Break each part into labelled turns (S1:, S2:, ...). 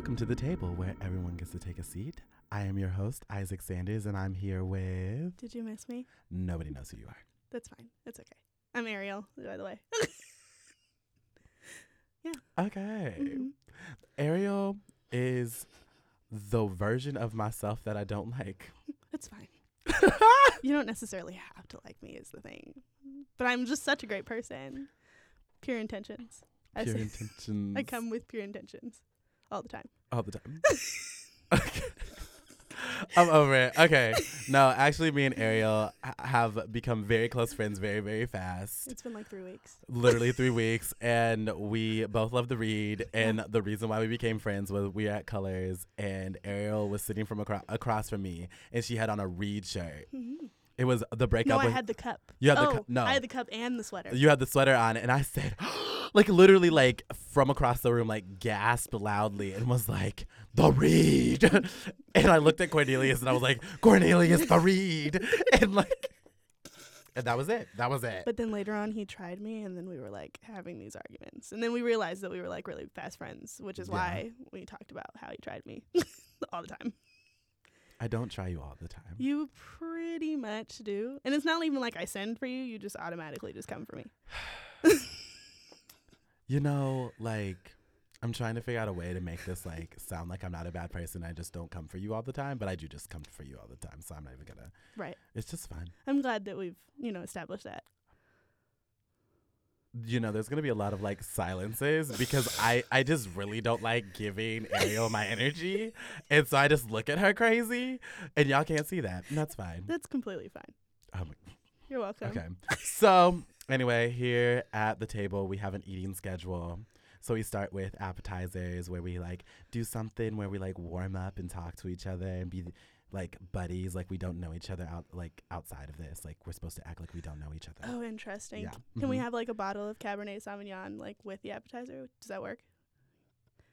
S1: Welcome to the table where everyone gets to take a seat. I am your host, Isaac Sanders, and I'm here with.
S2: Did you miss me?
S1: Nobody knows who you are.
S2: That's fine. It's okay. I'm Ariel, by the way. Yeah.
S1: Okay.
S2: Mhm.
S1: Ariel is the version of myself that I don't like.
S2: It's fine. You don't necessarily have to like me, is the thing. But I'm just such a great person. Pure intentions.
S1: Pure
S2: say-
S1: intentions.
S2: I come with pure intentions all the time.
S1: all the time. okay. I'm over it. Okay. No, actually, me and Ariel have become very close friends very, very fast.
S2: It's been like three weeks.
S1: Literally three weeks, and we both love to read. And the reason why we became friends was we were at Colors, and Ariel was sitting from acro- across from me, and she had on a read shirt.
S2: Mhm.
S1: It was the breakup.
S2: No, I
S1: with-
S2: had the cup.
S1: You had the
S2: oh,
S1: cup- no.
S2: I had the cup and the sweater.
S1: you had the sweater on, and I said, like literally, like from across the room, like gasped loudly and was like, "The read," and I looked at Cornelius and I was like, "Cornelius, the read," and like, and that was it. That was it.
S2: But then later on, he tried me, and then we were like having these arguments. And then we realized that we were like really fast friends, which is
S1: Yeah.
S2: why we talked about how he tried me all the time.
S1: I don't try you all the time.
S2: You pretty much do. And it's not even like I send for you, you just automatically just come for me.
S1: You know, like. I'm trying to figure out a way to make this like sound like I'm not a bad person. I just don't come for you all the time, but I do just come for you all the time. So I'm not even gonna.
S2: Right.
S1: It's just fun.
S2: I'm glad that we've, you know, established that.
S1: you know, there's gonna be a lot of like silences because I I just really don't like giving Ariel my energy, and so I just look at her crazy, and y'all can't see that, and that's fine.
S2: That's completely fine.
S1: Oh my-
S2: You're welcome.
S1: okay, so anyway, here at the table we have an eating schedule. So we start with appetizers where we like do something where we like warm up and talk to each other and be like buddies, like we don't know each other out like outside of this. Like we're supposed to act like we don't know each other.
S2: Oh, interesting.
S1: Yeah.
S2: Can we
S1: Mhm.
S2: have like a bottle of Cabernet Sauvignon like with the appetizer? Does that work?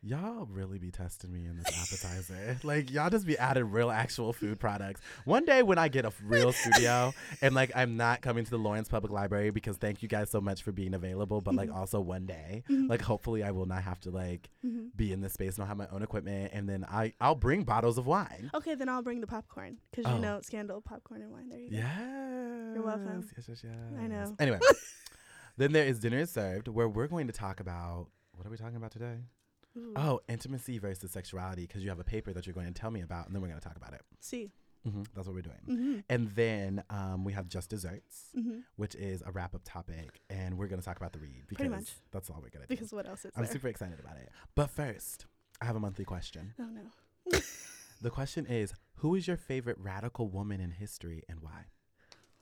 S1: Y'all really be testing me in this appetizer. like y'all just be adding real actual food products. One day when I get a real studio and like I'm not coming to the Lawrence Public Library because thank you guys so much for being available, but like
S2: Mhm.
S1: also one day,
S2: Mhm.
S1: like hopefully I will not have to like
S2: Mhm.
S1: be in this space and I'll have my own equipment and then I I'll bring bottles of wine.
S2: Okay, then I'll bring the popcorn because
S1: Oh.
S2: you know Scandal popcorn and wine. There you go.
S1: Yes.
S2: You're welcome.
S1: Yes, yes, yes.
S2: I know.
S1: Anyway, then there is dinner served where we're going to talk about what are we talking about today?
S2: Ooh.
S1: Oh, intimacy versus sexuality, because you have a paper that you're going to tell me about, and then we're going to talk about it.
S2: See.
S1: hmm That's what we're doing.
S2: Mhm.
S1: And then um, we have just desserts,
S2: Mhm.
S1: which is a wrap up topic, and we're going to talk about the read because that's all we're going to do.
S2: Because what else is
S1: I'm
S2: there?
S1: super excited about it. But first, I have a monthly question.
S2: oh no.
S1: The question is Who is your favorite radical woman in history and why?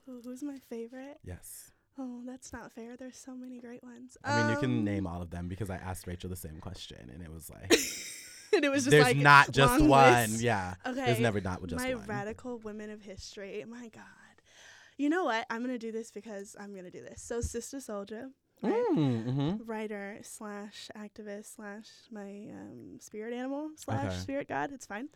S2: Ooh, who's my favorite?
S1: Yes.
S2: Oh, that's not fair. There's so many great ones.
S1: I mean, you can
S2: Um,
S1: name all of them because I asked Rachel the same question, and it was like,
S2: and it was just
S1: there's
S2: like
S1: not just one.
S2: list.
S1: Yeah.
S2: Okay.
S1: There's never not just
S2: my
S1: one.
S2: My radical women of history. My God. You know what? I'm gonna do this because I'm gonna do this. So, Sister Souljah, right?
S1: Mm-hmm.
S2: writer slash activist slash my um, spirit animal slash
S1: Okay.
S2: spirit god. It's fine.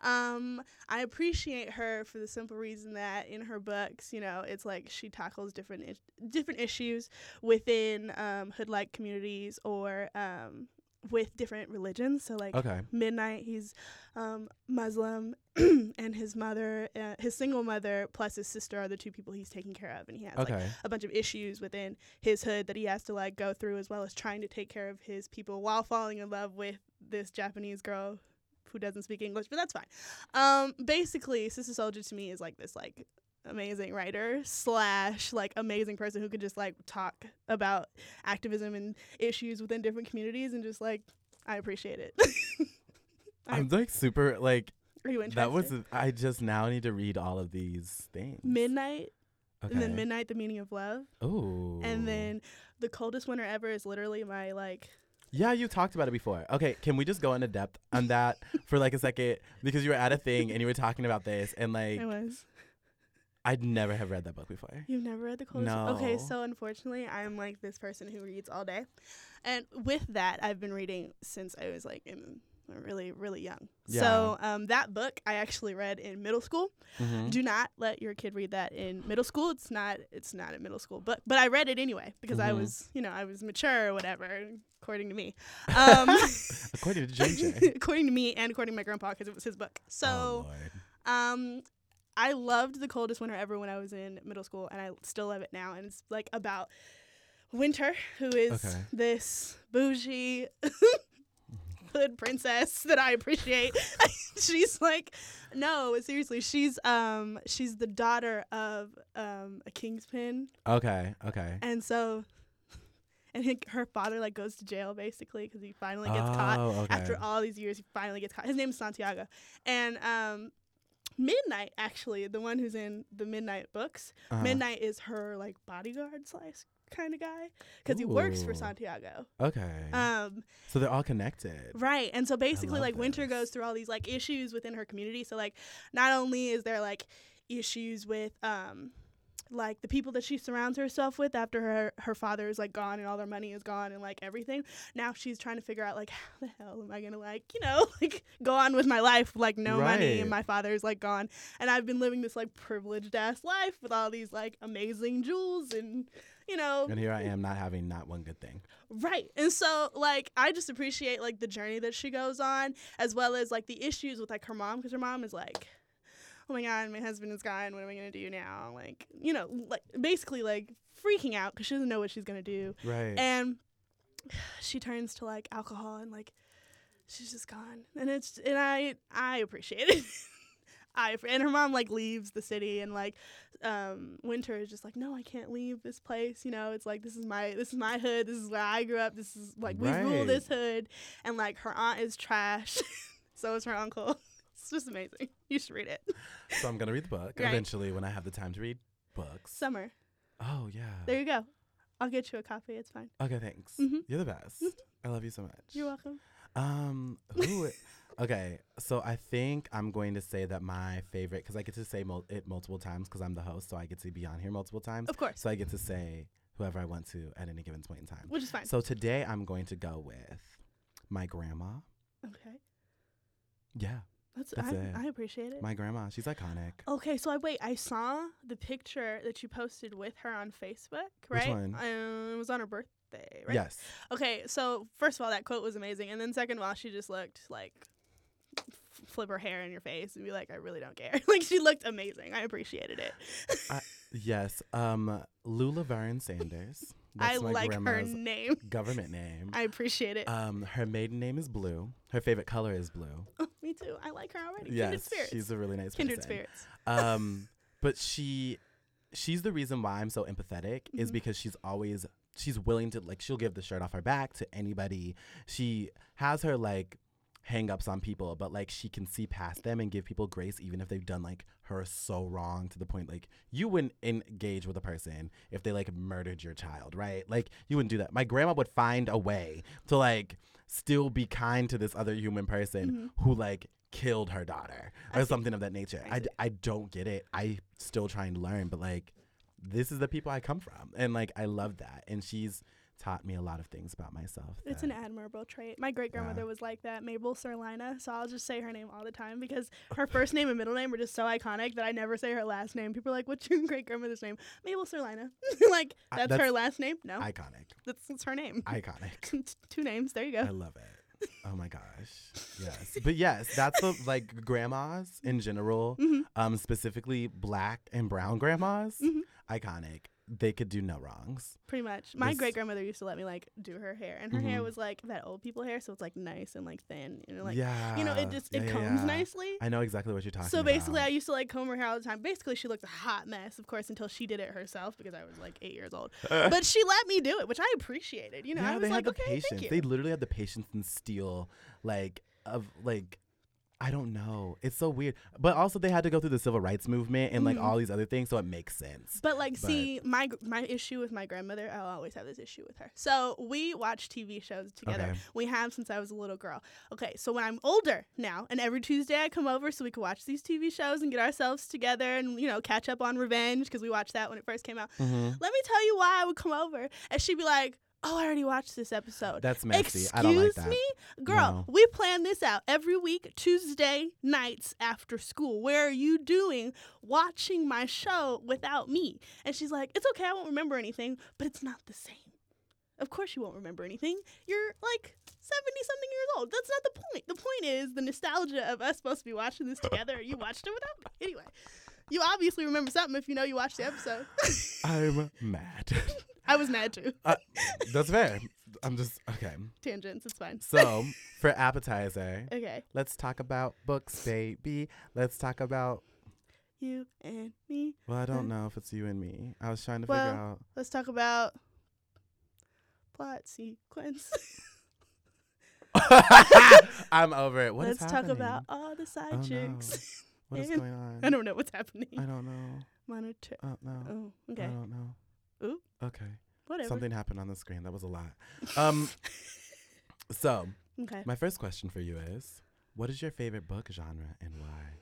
S2: Um, I appreciate her for the simple reason that in her books, you know, it's like she tackles different is- different issues within um, hood-like communities or um, with different religions. So like
S1: Okay.
S2: Midnight, he's um, Muslim, and his mother, uh, his single mother, plus his sister are the two people he's taking care of, and he has like a bunch of issues within his hood that he has to like go through, as well as trying to take care of his people while falling in love with this Japanese girl who doesn't speak English, but that's fine. Um, basically, Sister Souljah to me is like this like amazing writer slash like amazing person who could just like talk about activism and issues within different communities and just like I appreciate it.
S1: I'm like super like
S2: Are you interested?
S1: that was I just now need to read all of these things.
S2: Midnight,
S1: Okay.
S2: and then Midnight, the meaning of love,
S1: Ooh.
S2: and then the coldest winter ever is literally my like
S1: Yeah, you talked about it before. Okay, can we just go into depth on that for like a second? Because you were at a thing and you were talking about this and like
S2: I was.
S1: I'd never have read that book before.
S2: You've never read the coldest. Okay,
S1: No.
S2: so unfortunately, I'm like this person who reads all day, and with that, I've been reading since I was like in really really young.
S1: Yeah.
S2: So um, that book I actually read in middle school.
S1: Mhm.
S2: Do not let your kid read that in middle school. It's not it's not a middle school book, but I read it anyway because I
S1: Mhm.
S2: was you know I was mature or whatever according to me. Um,
S1: According to JJ.
S2: according to me and according to my grandpa because it was his book.
S1: oh,
S2: So
S1: Lord.
S2: um, I loved the coldest winter ever when I was in middle school, and I still love it now. And it's like about Winter, who is
S1: Okay.
S2: this bougie hood princess that I appreciate. she's like, no, seriously, she's um she's the daughter of um a kingpin,
S1: Okay. Okay.
S2: and so. And he, her father like goes to jail basically because he finally gets caught
S1: oh, okay.
S2: after all these years he finally gets caught his name is santiago and um midnight actually the one who's in the midnight books
S1: Uh-huh.
S2: midnight is her like bodyguard slash kind of guy because he works for santiago
S1: Okay.
S2: um
S1: so they're all connected.
S2: right and so basically like winter goes through all these like issues within her community so like not only is there like issues with um like the people that she surrounds herself with after her her father is like gone and all their money is gone and like everything now she's trying to figure out like how the hell am i gonna like you know like go on with my life like no money and my father's like gone and i've been living this like privileged ass life with all these like amazing jewels and you know
S1: And here I eh am not having not one good thing.
S2: Right. And so like I just appreciate like the journey that she goes on as well as like the issues with like her mom because her mom is like oh my god, my husband is gone. What am I going to do now? Like, you know, like basically like freaking out cuz she doesn't know what she's going to do.
S1: Right.
S2: And she turns to like alcohol and like she's just gone. And it's and I I appreciate it. I and her mom like leaves the city and like um winter is just like no I can't leave this place you know it's like this is my this is my hood this is where I grew up this is like we rule this hood and like her aunt is trash so is her uncle it's just amazing you should read it
S1: so I'm gonna read the book
S2: Right.
S1: eventually when I have the time to read books.
S2: summer
S1: oh yeah.
S2: there you go I'll get you a copy it's fine
S1: Okay, thanks.
S2: Mhm.
S1: You're the best.
S2: Mhm.
S1: I love you so much.
S2: you're welcome
S1: Um, who? okay, so I think I'm going to say that my favorite, because I get to say mul- it multiple times, because I'm the host, so I get to be on here multiple times.
S2: of course
S1: So I get to say whoever I want to at any given point in time.
S2: which is fine
S1: So today I'm going to go with my grandma.
S2: okay
S1: Yeah,
S2: that's,
S1: That's
S2: I,
S1: it.
S2: I appreciate it
S1: my grandma. She's iconic.
S2: Okay, so I wait. I saw the picture that you posted with her on Facebook,
S1: Which
S2: right?
S1: one?
S2: Um, it was on her birthday, right?
S1: Yes.
S2: Okay, so first of all, that quote was amazing, and then second of all, she just looked like f- flip her hair in your face and be like, "I really don't care." like she looked amazing. I appreciated it.
S1: Yes. Um, Lula Verne Sanders.
S2: I
S1: That's my
S2: like her name.
S1: government name.
S2: I appreciate it.
S1: Um, her maiden name is Blue. Her favorite color is blue.
S2: oh, me too. I like her already. Kindred
S1: yes,
S2: spirits.
S1: she's a really nice
S2: Kindred
S1: person.
S2: spirits.
S1: um but she she's the reason why i'm so empathetic is
S2: Mhm.
S1: because she's always she's willing to like she'll give the shirt off her back to anybody she has her like hang ups on people but like she can see past them and give people grace even if they've done like her so wrong to the point like you wouldn't engage with a person if they like murdered your child right like you wouldn't do that my grandma would find a way to like still be kind to this other human person
S2: Mhm.
S1: who like killed her daughter or something of that nature.
S2: I
S1: I, I don't get it. I still trying to learn, but like this is the people I come from, and like I love that. And she's taught me a lot of things about myself.
S2: It's an admirable trait. My great grandmother
S1: Yeah.
S2: was like that, Mabel Serlina. So I'll just say her name all the time because her first name and middle name are just so iconic that I never say her last name. People are like, "What's your great grandmother's name?" Mabel Serlina. like that's,
S1: that's
S2: her last name. No,
S1: iconic,
S2: that's, that's her name.
S1: iconic.
S2: Two names. There you go.
S1: I love it. Oh my gosh, yes. But yes, that's the like grandmas in general,
S2: hmm
S1: um, specifically black and brown grandmas,
S2: Mhm.
S1: iconic. They could do no wrongs.
S2: Pretty much. My great grandmother used to let me like do her hair, and her hair
S1: Mhm.
S2: was like that old people hair, so it's like nice and like thin, and like
S1: yeah,
S2: you know, it just it
S1: yeah,
S2: combs
S1: yeah.
S2: nicely.
S1: I know exactly what you're talking
S2: So
S1: about.
S2: basically, I used to like comb her hair all the time. Basically, she looked a hot mess, of course, until she did it herself because I was like eight years old. but she let me do it, which I appreciated. You know,
S1: yeah,
S2: I was
S1: they
S2: like,
S1: had the
S2: okay,
S1: patience.
S2: thank you.
S1: They literally had the patience and steel, like of like. I don't know. It's so weird. But also they had to go through the civil rights movement and like
S2: Mhm.
S1: all these other things, so it makes sense.
S2: but like,
S1: but-
S2: see, my my issue with my grandmother, I'll always have this issue with her. So we watch TV shows together.
S1: Okay.
S2: We have since I was a little girl. Okay, so when I'm older now, and every Tuesday I come over so we can watch these TV shows and get ourselves together and you know catch up on Revenge because we watched that when it first came out.
S1: Mm-hmm.
S2: Let me tell you why I would come over, and she'd be like, Oh, I already watched this episode.
S1: That's messy.
S2: Excuse
S1: I don't like that.
S2: me? Girl,
S1: No.
S2: we plan this out every week, Tuesday nights after school. Where are you doing watching my show without me? And she's like, It's okay, I won't remember anything, but it's not the same. Of course you won't remember anything. You're like 70 something years old. That's not the point. The point is the nostalgia of us supposed to be watching this together. You watched it without me. Anyway, you obviously remember something if you know you watched the episode.
S1: I'm mad.
S2: I was mad too.
S1: uh, that's fair. I'm just okay.
S2: Tangents, it's fine.
S1: So for appetizer,
S2: Okay.
S1: let's talk about books, baby. Let's talk about.
S2: You and me.
S1: Well, I
S2: Uh,
S1: don't know if it's you and me. I was trying to
S2: Well,
S1: figure out.
S2: Let's talk about plot sequence.
S1: I'm over it. What is
S2: Let's talk
S1: happening?
S2: about all the side
S1: Oh, no.
S2: chicks.
S1: What is going on?
S2: I don't know what's happening.
S1: I don't know.
S2: Monitor.
S1: Oh no.
S2: Oh, okay.
S1: I don't know.
S2: Ooh.
S1: Okay.
S2: Whatever.
S1: Something happened on the screen. That was a lot. Um. so
S2: Okay.
S1: my first question for you is, what is your favorite book genre and why?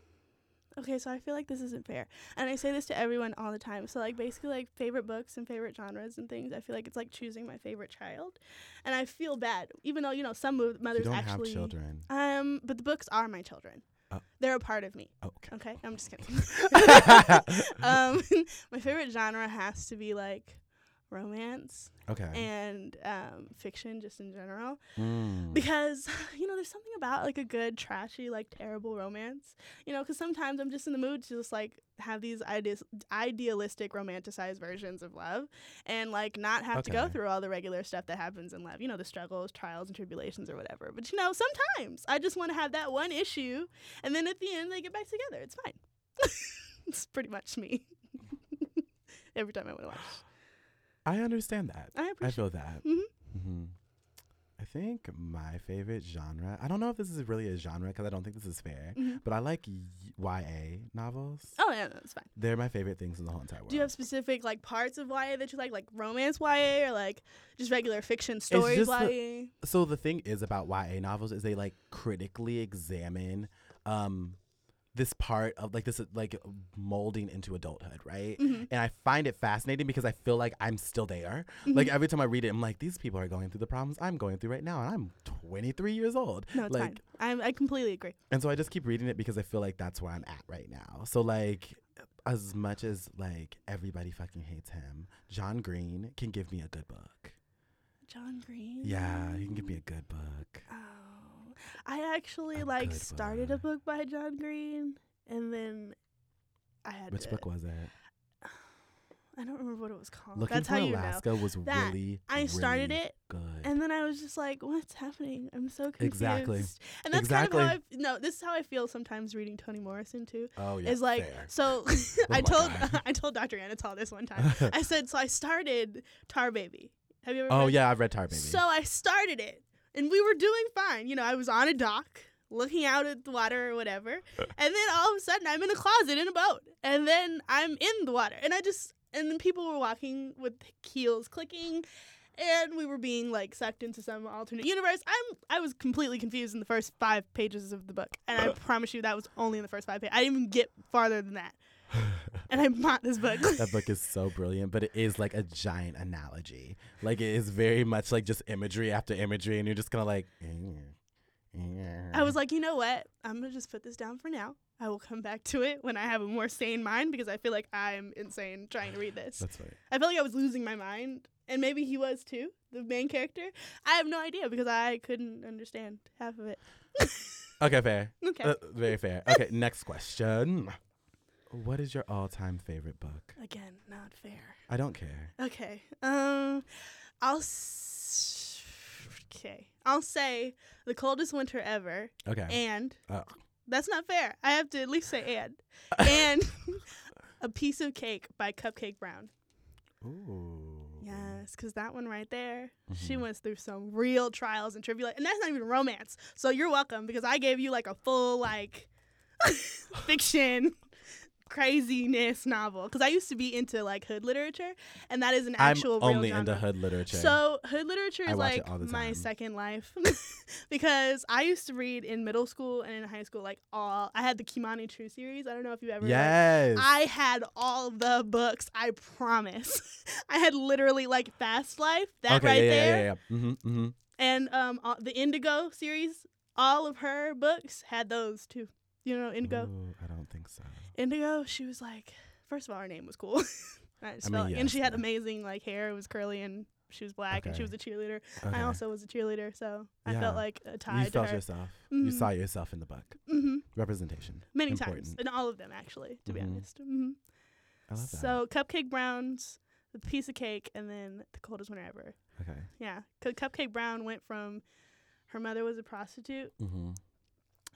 S2: Okay, so I feel like this isn't fair. And I say this to everyone all the time. So like basically like favorite books and favorite genres and things. I feel like it's like choosing my favorite child. And I feel bad even though, you know, some mo-
S1: You
S2: mothers
S1: don't
S2: actually
S1: have children.
S2: Um, but the books are my children.
S1: Oh.
S2: They're a part of me.
S1: Oh, okay.
S2: Okay, I'm just kidding. um, my favorite genre has to be like romance
S1: okay.
S2: and um, fiction, just in general,
S1: Mm.
S2: because you know there's something about like a good trashy, like terrible romance. You know, because sometimes I'm just in the mood to just like have these ideas, idealistic, romanticized versions of love, and like not have to go through all the regular stuff that happens in love. You know, the struggles, trials, and tribulations, or whatever. But you know, sometimes I just want to have that one issue, and then at the end they get back together. It's fine. it's pretty much me. Every time I want to watch,
S1: I understand that.
S2: I
S1: I feel that.
S2: Mhm.
S1: hmm I think my favorite genre. I don't know if this is really a genre because I don't think this is fair.
S2: Mhm.
S1: But I like YA novels.
S2: Oh yeah, no, it's fine.
S1: They're my favorite things in the whole entire world.
S2: Do you have specific like parts of YA that you like, like romance YA or like just regular fiction stories
S1: just
S2: YA?
S1: so the thing is about YA novels is they like critically examine um this part of like this like molding into adulthood, right?
S2: Mhm.
S1: And I find it fascinating because I feel like I'm still there. Like every time I read it, I'm like, these people are going through the problems I'm going through right now, and I'm 23 years old.
S2: No, it's
S1: like,
S2: fine. I'm, I completely agree.
S1: and so I just keep reading it because I feel like that's where I'm at right now. So like, as much as like everybody fucking hates him, John Green can give me a good book.
S2: John Green.
S1: Yeah, he can give me a good book.
S2: Oh, I actually
S1: A
S2: like started a
S1: book.
S2: by John Green, and then I had
S1: Which
S2: to,
S1: book was that?
S2: I don't remember what it was called.
S1: Looking
S2: That's
S1: for
S2: how you know.
S1: Alaska was
S2: That-
S1: really.
S2: I started
S1: really
S2: it,
S1: Good.
S2: and then I was just like, "What's happening? I'm so confused."
S1: Exactly.
S2: And that's
S1: Exactly.
S2: kind of how I no. This is how I feel sometimes reading Toni Morrison too.
S1: oh yeah.
S2: is like
S1: fair.
S2: so. I
S1: Oh my
S2: told I told Dr. Anatol this one time. I said so. I started Tar Baby. Have you ever?
S1: oh yeah, I've read Tar Baby.
S2: So I started it, and we were doing fine. You know, I was on a dock, looking out at the water or whatever, and then all of a sudden I'm in a closet in a boat, and then I'm in the water, and I just and then people were walking with keels clicking. And we were being like sucked into some alternate universe. I'm I was completely confused in the first five pages of the book, and I promise you that was only in the first five pages. I didn't even get farther than that, and I bought this book.
S1: that book is so brilliant, but it is like a giant analogy. Like it is very much like just imagery after imagery, and you're just kind of like. Eh, eh, eh.
S2: I was like, you know what? I'm gonna just put this down for now. I will come back to it when I have a more sane mind because I feel like I'm insane trying to read this.
S1: That's right.
S2: I felt like I was losing my mind, and maybe he was too, the main character. I have no idea because I couldn't understand half of it.
S1: Okay, fair.
S2: Okay.
S1: Uh, very fair. Okay, next question. What is your all-time favorite book?
S2: Again, not fair.
S1: I don't care.
S2: Okay. Um, I'll. S- okay. I'll say the coldest winter ever,
S1: Okay.
S2: and
S1: Oh.
S2: that's not fair. I have to at least say and and a piece of cake by Cupcake Brown.
S1: Ooh.
S2: Yes, because that one right there, she
S1: Mhm.
S2: went through some real trials and tribulations, and that's not even romance. So you're welcome because I gave you like a full like fiction craziness novel because I used to be into like hood literature, and that is an
S1: I'm
S2: actual real
S1: only into hood literature.
S2: So hood literature is like my second life because I used to read in middle school and in high school like all I had the Kimani TRU series. I don't know if you ever
S1: yes.
S2: I had all the books. I promise. I had literally like Fast Life that
S1: okay,
S2: right
S1: yeah,
S2: there,
S1: yeah, yeah, yeah. Mm-hmm, mm-hmm.
S2: and um uh, the Indigo series. All of her books had those too. You know Indigo.
S1: Ooh, I don't think so.
S2: Indigo. She was like, first of all, her name was cool. I just
S1: I
S2: felt
S1: mean,
S2: like- and she had amazing like hair. It was curly and she was black and she was a cheerleader.
S1: Okay.
S2: I also was a cheerleader, so I
S1: Yeah.
S2: felt like a tie
S1: you
S2: to
S1: felt
S2: her.
S1: yourself. You
S2: Mhm.
S1: saw yourself in the book.
S2: hmm
S1: Representation.
S2: Many
S1: Important.
S2: times, and all of them actually, to be
S1: Mhm.
S2: honest. hmm
S1: I love that.
S2: So cupcake browns, the piece of cake, and then the coldest winter ever.
S1: okay.
S2: Yeah, cupcake brown went from her mother was a prostitute
S1: Mm-hmm.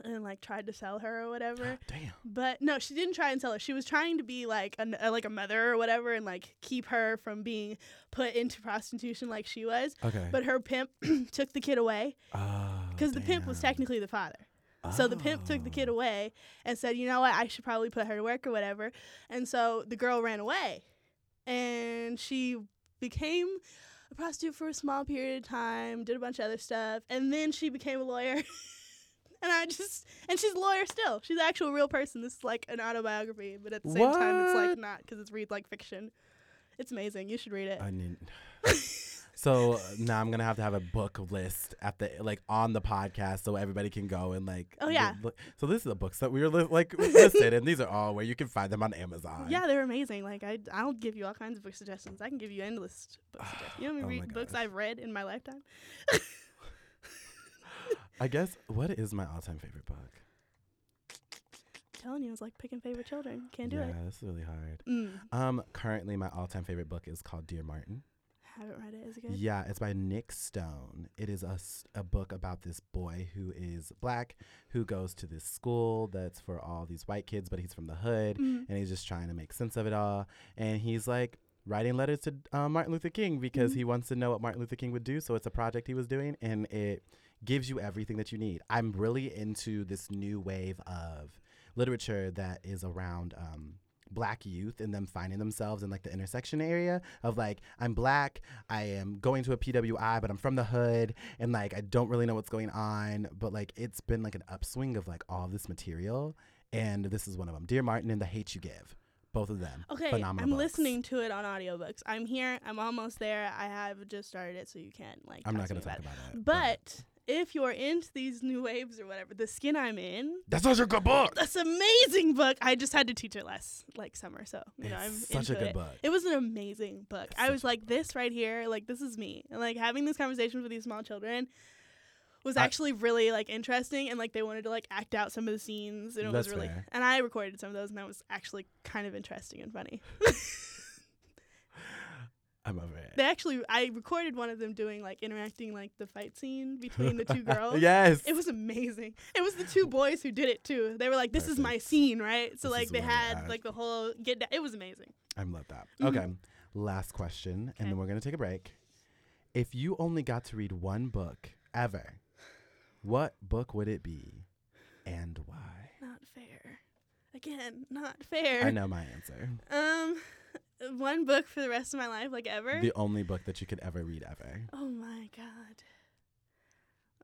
S2: And like tried to sell her or whatever.
S1: Damn.
S2: But no, she didn't try and sell her. She was trying to be like a, a- uh, like a mother or whatever, and like keep her from being put into prostitution like she was.
S1: Okay.
S2: But her pimp took the kid away ah,
S1: oh,
S2: because the pimp was technically the father. So the pimp took the kid
S1: Oh.
S2: away and said, "You know what? I should probably put her to work or whatever." And so the girl ran away, and she became a prostitute for a small period of time, did a bunch of other stuff, and then she became a lawyer. and I just and she's a lawyer still. She's an actual real person. This is like an autobiography, but at the same time, it's like not because it's read like fiction. It's amazing. You should read it.
S1: I need. so uh, now I'm gonna have to have a book list at the like on the podcast so everybody can go and like.
S2: Oh, yeah.
S1: so this is the books that we were li- like listed, and these are all where you can find them on Amazon.
S2: yeah, they're amazing. Like I, I'll give you all kinds of book suggestions. I can give you endless book suggestions. You know how many
S1: Oh
S2: books. I've read in my lifetime?
S1: I guess what is my all-time favorite book?
S2: telling you, it's like picking favorite children. Can't do
S1: yeah,
S2: it.
S1: this is really hard.
S2: Mm.
S1: Um, currently my all-time favorite book is called Dear Martin.
S2: Haven't read it. Is it good?
S1: Yeah, it's by Nic Stone. It is a, a book about this boy who is black, who goes to this school that's for all these white kids, but he's from the hood,
S2: Mhm.
S1: and he's just trying to make sense of it all. And he's like writing letters to uh, Martin Luther King because
S2: Mhm.
S1: he wants to know what Martin Luther King would do. So it's a project he was doing, and it gives you everything that you need. I'm really into this new wave of literature that is around um, black youth and them finding themselves in like the intersection area of like I'm black, I am going to a PWI, but I'm from the hood and like I don't really know what's going on, but like it's been like an upswing of like all this material and this is one of them. Dear Martin and The Hate You Give. Both of them.
S2: Okay,
S1: Phenomenal
S2: I'm
S1: books.
S2: listening to it on audiobooks. I'm here. I'm almost there. I have just started it, so you can't like.
S1: I'm not going to talk
S2: about it.
S1: it.
S2: But if you're into these new waves or whatever, the skin I'm in.
S1: that's such a good book.
S2: That's an amazing book. I just had to teach it last like summer, so you know I'm
S1: It's such a
S2: into
S1: good
S2: it.
S1: book.
S2: It was an amazing book.
S1: It's
S2: I was like, this right here, like this is me, and like having these conversations with these small children was
S1: I-
S2: actually really like interesting, and like they wanted to like act out some of the scenes, and it was really.
S1: fair.
S2: And I recorded some of those, and that was actually kind of interesting and funny.
S1: I'm over it.
S2: they actually, I recorded one of them doing like interacting like the fight scene between the two girls.
S1: yes.
S2: It was amazing. It was the two boys who did it too. They were like, "This is my scene, right?" So
S1: This
S2: like they had like the whole get. Down. It was amazing.
S1: I love that.
S2: Mhm.
S1: Okay. Last question, and then we're going to take a break. If you only got to read one book ever, what book would it be and why?
S2: Not fair. Again, not fair.
S1: I know my answer.
S2: Um, one book for the rest of my life, like ever.
S1: The only book that you could ever read ever.
S2: oh my god.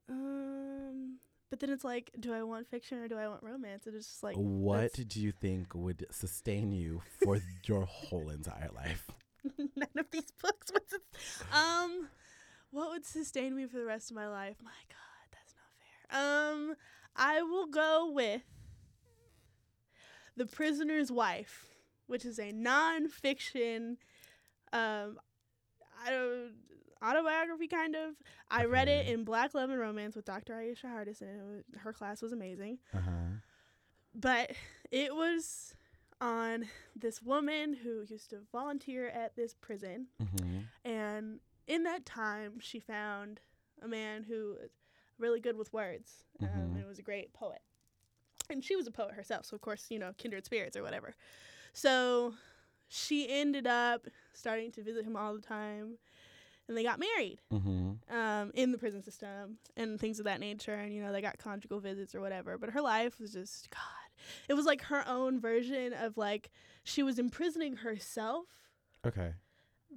S2: Um, but then it's like, do I want fiction or do I want romance? It's just like
S1: what do you think would sustain you for your whole entire life?
S2: none of these books. It? Um, what would sustain me for the rest of my life? My God, that's not fair. Um, I will go with The Prisoner's Wife, which is a nonfiction, um, autobiography kind of. I read it in Black Love and Romance with Dr. Ayesha Hardison. Was, her class was amazing
S1: Uh huh.
S2: but it was on this woman who used to volunteer at this prison
S1: Mm-hmm.
S2: and in that time she found a man who was really good with words um,
S1: Mhm.
S2: and was a great poet and she was a poet herself so of course you know kindred spirits or whatever so she ended up starting to visit him all the time and they got married
S1: Mm-hmm.
S2: um, in the prison system and things of that nature. And, you know, they got conjugal visits or whatever. But her life was just, God. it was like her own version of like she was imprisoning herself
S1: Okay.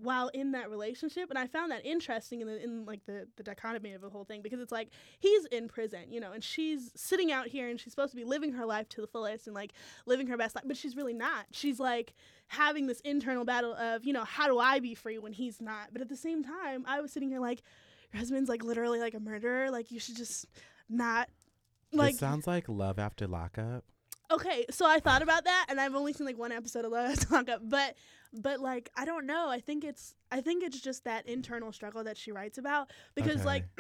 S2: While in that relationship and i found that interesting in, the, in like the, the dichotomy of the whole thing because it's like he's in prison you know and she's sitting out here and she's supposed to be living her life to the fullest and like living her best life but she's really not she's like having this internal battle of you know how do i be free when he's not but at the same time i was sitting here like your husband's like literally like a murderer like you should just not like
S1: it sounds like Love After Lockup.
S2: Okay, so I thought about that, and I've only seen like one episode of Love Lockup, but but like I don't know. I think it's I think it's just that internal struggle that she writes about because like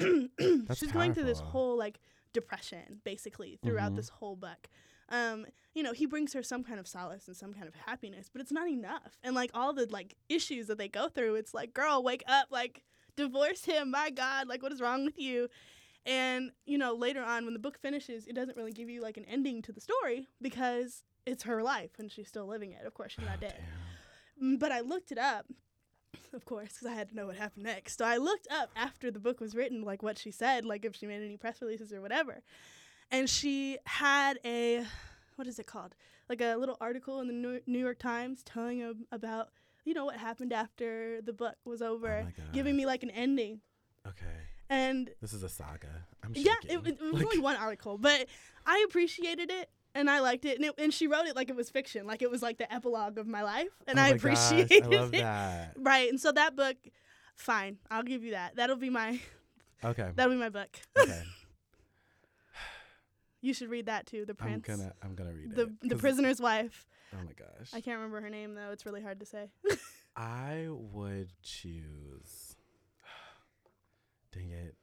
S2: she's going through this whole like depression basically throughout
S1: Mhm.
S2: this whole book. Um, you know, he brings her some kind of solace and some kind of happiness, but it's not enough. And like all the like issues that they go through, it's like, girl, wake up, like divorce him. My God, like what is wrong with you? And you know, later on when the book finishes, it doesn't really give you like an ending to the story because it's her life and she's still living it. Of course, she's not dead. Mm, But I looked it up, of course, because I had to know what happened next. So I looked up after the book was written, like what she said, like if she made any press releases or whatever. And she had a, what is it called? Like a little article in the New- York Times telling ab- about, you know, what happened after the book was over,
S1: Oh my God.
S2: giving me like an ending.
S1: Okay.
S2: And
S1: This is a saga. I'm
S2: yeah, it, it was
S1: Like-
S2: only one article, but I appreciated it and I liked it. And, it, and she wrote it like it was fiction, like it was like the epilogue of my life, and
S1: Oh
S2: I
S1: my gosh,
S2: appreciated
S1: I love
S2: it.
S1: that.
S2: Right, and so that book, fine, I'll give you that. That'll be my
S1: Okay.
S2: that'll be my book.
S1: Okay.
S2: You should read that too. The
S1: I'm
S2: Prince,
S1: gonna I'm gonna read it.
S2: the
S1: it.
S2: the prisoner's wife.
S1: Oh my gosh.
S2: I can't remember her name though. It's really hard to say.
S1: I would choose. Dang it.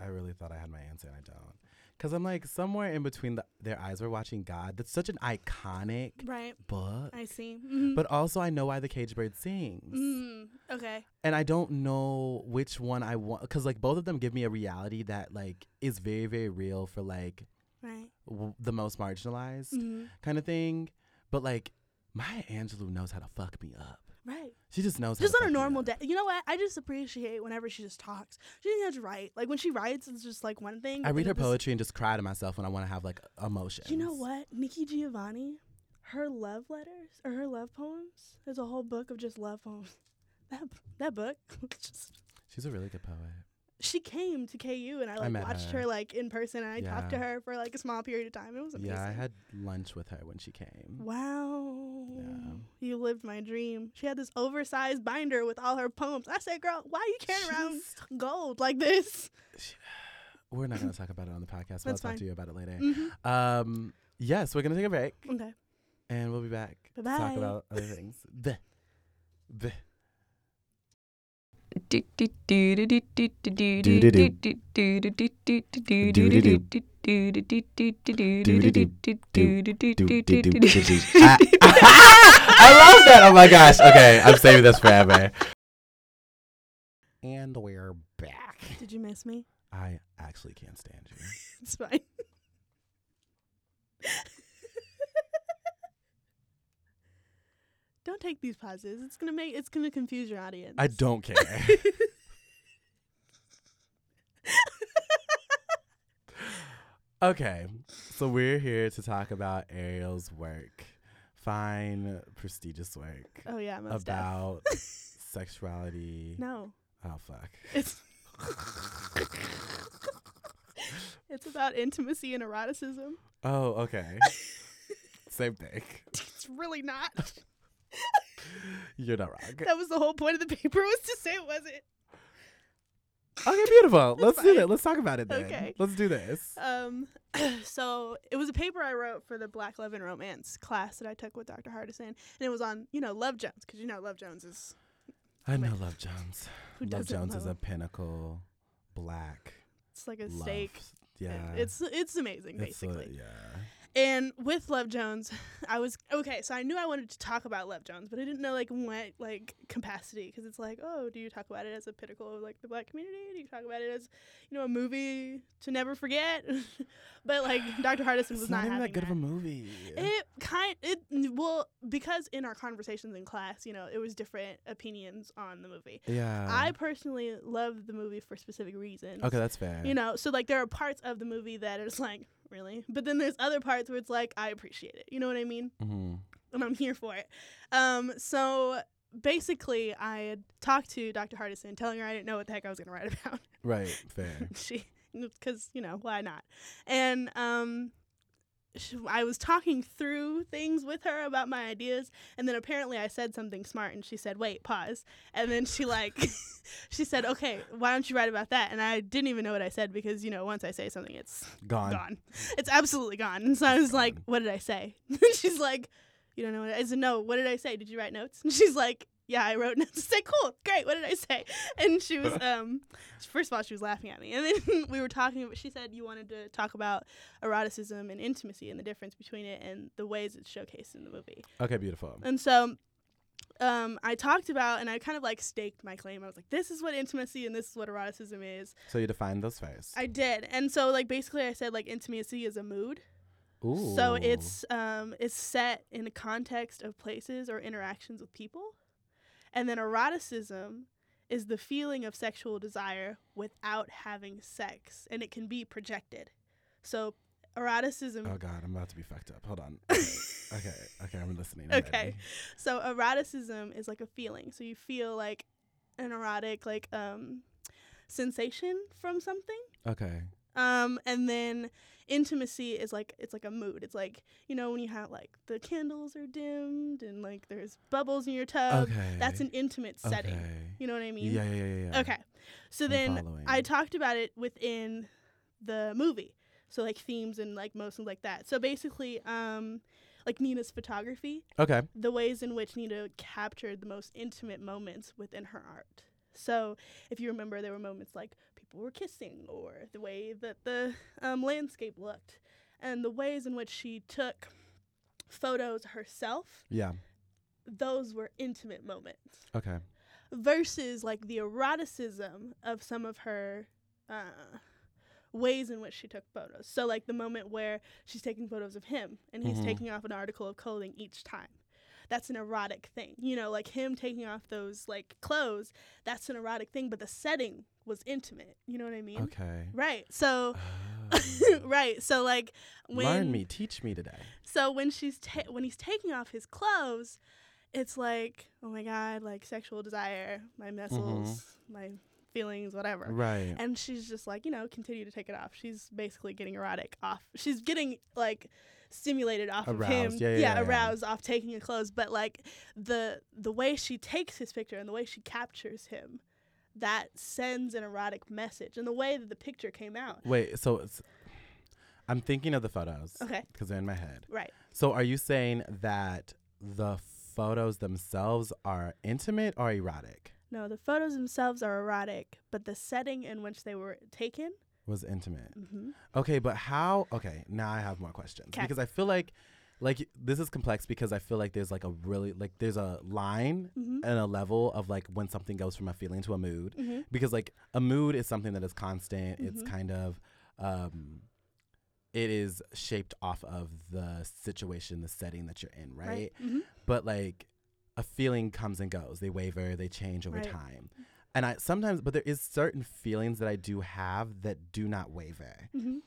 S1: I really thought I had my answer and I don't. Because I'm like somewhere in between the, their eyes were watching God. That's such an iconic
S2: right,
S1: book.
S2: I see. Mhm.
S1: But also, I know why the cage bird sings.
S2: Mm, okay,
S1: And I don't know which one I want. Because, like, both of them give me a reality that, like, is very, very real for, like,
S2: right.
S1: w- the most marginalized
S2: Mhm.
S1: kind of thing. But, like, Maya Angelou knows how to fuck me up.
S2: Right.
S1: She just knows
S2: Just on a normal day. You know what? I just appreciate whenever she just talks. She doesn't have to write. Like when she writes, it's just like one thing.
S1: I read her poetry and just cry to myself when I want to have like emotion.
S2: You know what? Nikki Giovanni, her love letters or her love poems. There's a whole book of just love poems. That that book, just,
S1: She's a really good poet.
S2: She came to KU and I
S1: I
S2: like
S1: met
S2: watched
S1: her.
S2: her. like in person and I talked to her for like a small period of time. It was amazing.
S1: Yeah, I had lunch with her when she came.
S2: Wow.
S1: Yeah.
S2: You lived my dream. She had this oversized binder with all her poems. I said, girl, why are you carrying around gold like this?
S1: We're not going to talk about it on the podcast, but I'll
S2: That's
S1: talk to you about it later.
S2: hmm
S1: Um, yes, we're going to take a break
S2: Okay.
S1: and we'll be back to
S2: Bye-bye.
S1: talk about other things. Bleh. Bleh. I love that. Oh my gosh. Okay, I'm saving this forever. And we're back.
S2: Did you miss me?
S1: I actually can't stand you.
S2: It's fine. Don't take these pauses. It's gonna make it's gonna confuse your audience.
S1: I don't care. okay, so we're here to talk about Ariel's work. Fine, prestigious work
S2: oh yeah, most
S1: about sexuality.
S2: No,
S1: Oh, fuck.
S2: it's it's about intimacy and eroticism.
S1: Oh, okay. Same thing.
S2: It's really not.
S1: You're not wrong.
S2: that was the whole point of the paper was to say it wasn't.
S1: Okay, beautiful. Let's do it. Let's talk about it then.
S2: Okay.
S1: Let's do this.
S2: Um, so it was a paper I wrote for the Black Love and Romance class that I took with Dr. Hardison, and it was on you know Love Jones because you know Love Jones is
S1: I know Love Jones.
S2: who
S1: Love Jones is a pinnacle black
S2: it's like a
S1: love.
S2: steak.
S1: Yeah.
S2: It's it's amazing
S1: It's a-
S2: basically.
S1: yeah.
S2: And with Love Jones, I was okay. So I knew I wanted to talk about Love Jones, but I didn't know like what like capacity because it's like, oh, do you talk about it as a pinnacle of like the black community? Do you talk about it as you know a movie to never forget? but like Dr. Hardison was not,
S1: not, even that good of a movie.
S2: It kind it well because in our conversations in class, you know, it was different opinions on the movie.
S1: yeah.
S2: I personally love the movie for specific reasons.
S1: okay, that's fair.
S2: You know, so like there are parts of the movie that is like really. But then there's other parts where it's like I appreciate it. You know what I mean?
S1: hmm
S2: And I'm here for it. Um, so basically, I had talked to Dr. Hardison, telling her I didn't know what the heck I was going to write about.
S1: Right. Fair.
S2: she, because you know why not? And um, I was talking through things with her about my ideas, and then apparently I said something smart, and she said, "Wait, pause." And then she like, she said, "Okay, why don't you write about that?" And I didn't even know what I said because you know once I say something, it's
S1: Gone.
S2: gone. It's absolutely gone. And so I was like, "What did I say?" she's like, "You don't know what I said. No, what did I say? Did you write notes?" And she's like, "Yeah, I wrote notes." I said, "Cool, great. What did I say?" And she was um, first of all, she was laughing at me, and then we were talking. but She said you wanted to talk about eroticism and intimacy and the difference between it and the ways it's showcased in the movie.
S1: Okay. Beautiful.
S2: And so um, I talked about and I kind of like staked my claim. I was like, this is what intimacy and this is what eroticism is.
S1: So you defined those first.
S2: I did. And so like basically I said like intimacy is a mood.
S1: Ooh.
S2: So it's um it's set in the context of places or interactions with people. And then eroticism is the feeling of sexual desire without having sex and it can be projected. So eroticism
S1: Oh God, I'm about to be fucked up. Hold on. Okay. okay. I'm listening. I'm
S2: Okay.
S1: ready.
S2: So eroticism is like a feeling. So you feel like an erotic like um sensation from something.
S1: Okay.
S2: Um and then intimacy is like it's like a mood. It's like, you know, when you have like the candles are dimmed and like there's bubbles in your tub.
S1: okay.
S2: That's an intimate setting.
S1: Okay.
S2: You know what I mean?
S1: Yeah. Yeah. Yeah. Yeah.
S2: Okay. So
S1: I'm
S2: then
S1: following.
S2: I talked about it within the movie. So like themes and like motions like that. So basically, um like Nina's photography
S1: Okay.
S2: the ways in which Nina captured the most intimate moments within her art. So, if you remember, there were moments like people were kissing, or the way that the um, landscape looked, and the ways in which she took photos herself.
S1: Yeah.
S2: Those were intimate moments.
S1: Okay.
S2: Versus like the eroticism of some of her uh, ways in which she took photos. So, like the moment where she's taking photos of him and he's
S1: Mhm.
S2: taking off an article of clothing each time. That's an erotic thing. You know, like him taking off those like clothes, that's an erotic thing, but the setting was intimate. You know what I mean?
S1: Okay.
S2: Right. So,
S1: Oh.
S2: right. So, like, when.
S1: Learn me. Teach me today.
S2: So when she's ta- when he's taking off his clothes, it's like, oh my god, like sexual desire, my muscles, mm-hmm. my feelings, whatever.
S1: Right.
S2: And she's just like, you know, continue to take it off. She's basically getting erotic off. She's getting like stimulated off of him.
S1: Yeah, yeah, yeah, yeah.
S2: aroused off taking his clothes. But like the the way she takes his picture and the way she captures him, that sends an erotic message. And the way that the picture came out.
S1: Wait. So it's. I'm thinking of the photos
S2: Okay.
S1: because they're in my head.
S2: Right.
S1: So are you saying that the photos themselves are intimate or erotic?
S2: No, the photos themselves are erotic, but the setting in which they were taken.
S1: Was intimate.
S2: Mm-hmm.
S1: Okay, but how? Okay, now I have more questions
S2: 'Kay.
S1: because I feel like, like this is complex because I feel like there's like a really like there's a line
S2: Mm-hmm.
S1: and a level of like when something goes from a feeling to a mood
S2: Mm-hmm.
S1: because like a mood is something that is constant. It's
S2: Mhm.
S1: kind of, um, it is shaped off of the situation, the setting that you're in, right?
S2: Mm-hmm.
S1: But like a feeling comes and goes. They waver, they change over
S2: Right.
S1: time. And I sometimes but there is certain feelings that I do have that do not waver.
S2: Mm-hmm.